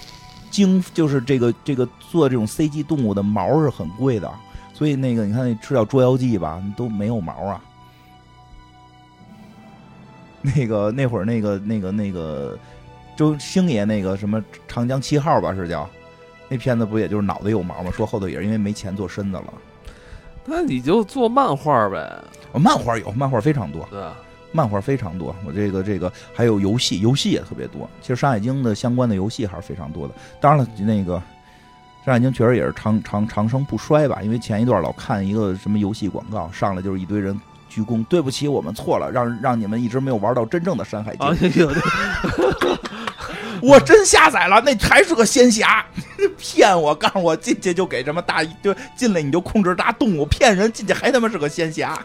经就是这个这个做这种 CG 动物的毛是很贵的，所以那个你看那知道《捉妖记》吧，都没有毛啊。那个那会儿那个那个那个周星爷那个什么《长江七号》吧是叫，那片子不也就是脑袋有毛吗？说后头也是因为没钱做身子了。那你就做漫画呗，哦，漫画有，漫画非常多，对吧？漫画非常多。我这个这个还有游戏，游戏也特别多。其实《山海经》的相关的游戏还是非常多的。当然了，那个《山海经》确实也是长长长生不衰吧，因为前一段老看一个什么游戏广告，上来就是一堆人鞠躬，对不起，我们错了，让让你们一直没有玩到真正的《山海经》我真下载了，那还是个仙侠，骗我，告诉我进去就给什么大就进来你就控制大动物，骗人进去还他妈是个仙侠。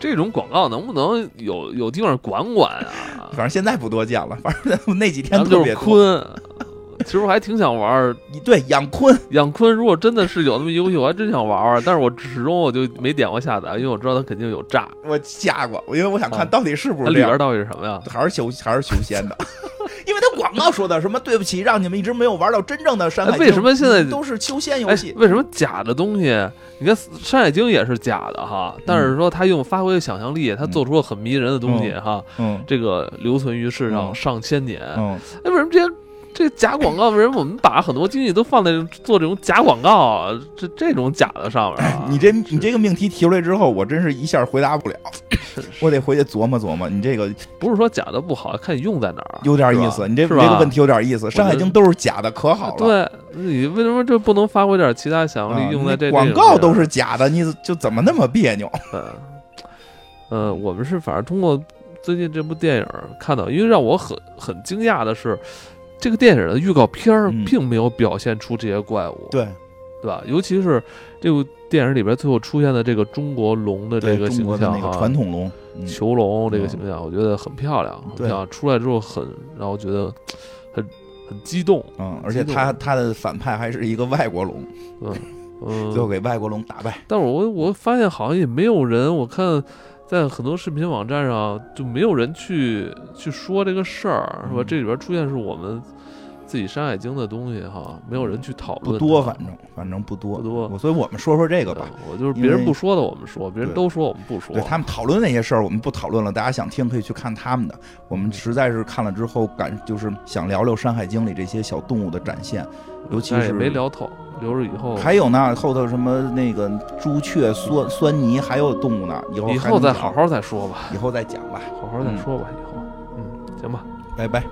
这种广告能不能有有地方管管啊？反正现在不多见了，反正那几天特别坤。其实我还挺想玩你对养坤，养坤。如果真的是有那么游戏，我还真想玩玩，但是我始终我就没点过下载，因为我知道它肯定有诈。我下过，因为我想看啊到底是不是里边。到底是什么呀？还是修还是修仙的，因为他广告说的什么对不起，让你们一直没有玩到真正的山海经。哎为什么现在都是修仙游哎戏，？为什么假的东西？你看《山海经》也是假的哈，但是说他用发挥想象力，他做出了很迷人的东西哈，嗯这个留存于世上嗯上千年。嗯，哎，为什么这些这假广告？为什么我们把很多精力都放在做这种假广告啊这这种假的上面啊？你这你这个命题提出来之后，我真是一下回答不了，我得回去琢磨琢磨。你这个不是说假的不好，看你用在哪儿，有点意思，你这个问题有点意思。《山海经》都是假的，可好了。对，你为什么就不能发挥点其他想象啊力用在这那广告都是假的，你就怎么那么别扭？嗯，呃，我们是反正通过最近这部电影看到，因为让我很很惊讶的是，这个电影的预告片并没有表现出这些怪物，对对吧？尤其是这部电影里边最后出现的这个中国龙的这，个形中国的那个象啊，传统龙，嗯囚龙这个嗯形象，我觉得很漂亮，很对漂亮。出来之后很让我觉得很很激动，嗯，而且他他的反派还是一个外国龙，嗯，最后给外国龙打败。但是我我发现好像也没有人，我看在很多视频网站上就没有人去去说这个事儿，是吧？嗯这里边出现是我们自己《山海经》的东西哈，没有人去讨论。不多，反正反正不多不多所以我们说说这个吧。我就是别人不说的我们说，别人都说我们不说。对他们讨论那些事儿，我们不讨论了。大家想听可以去看他们的。我们实在是看了之后感，就是想聊聊《山海经》里这些小动物的展现，尤其是没聊透，留着以后还有呢，后头什么那个朱雀、酸酸泥，还有动物呢，以后以后再好，好再说吧，以后再讲吧。好好再说吧，以后，嗯，行吧。拜拜。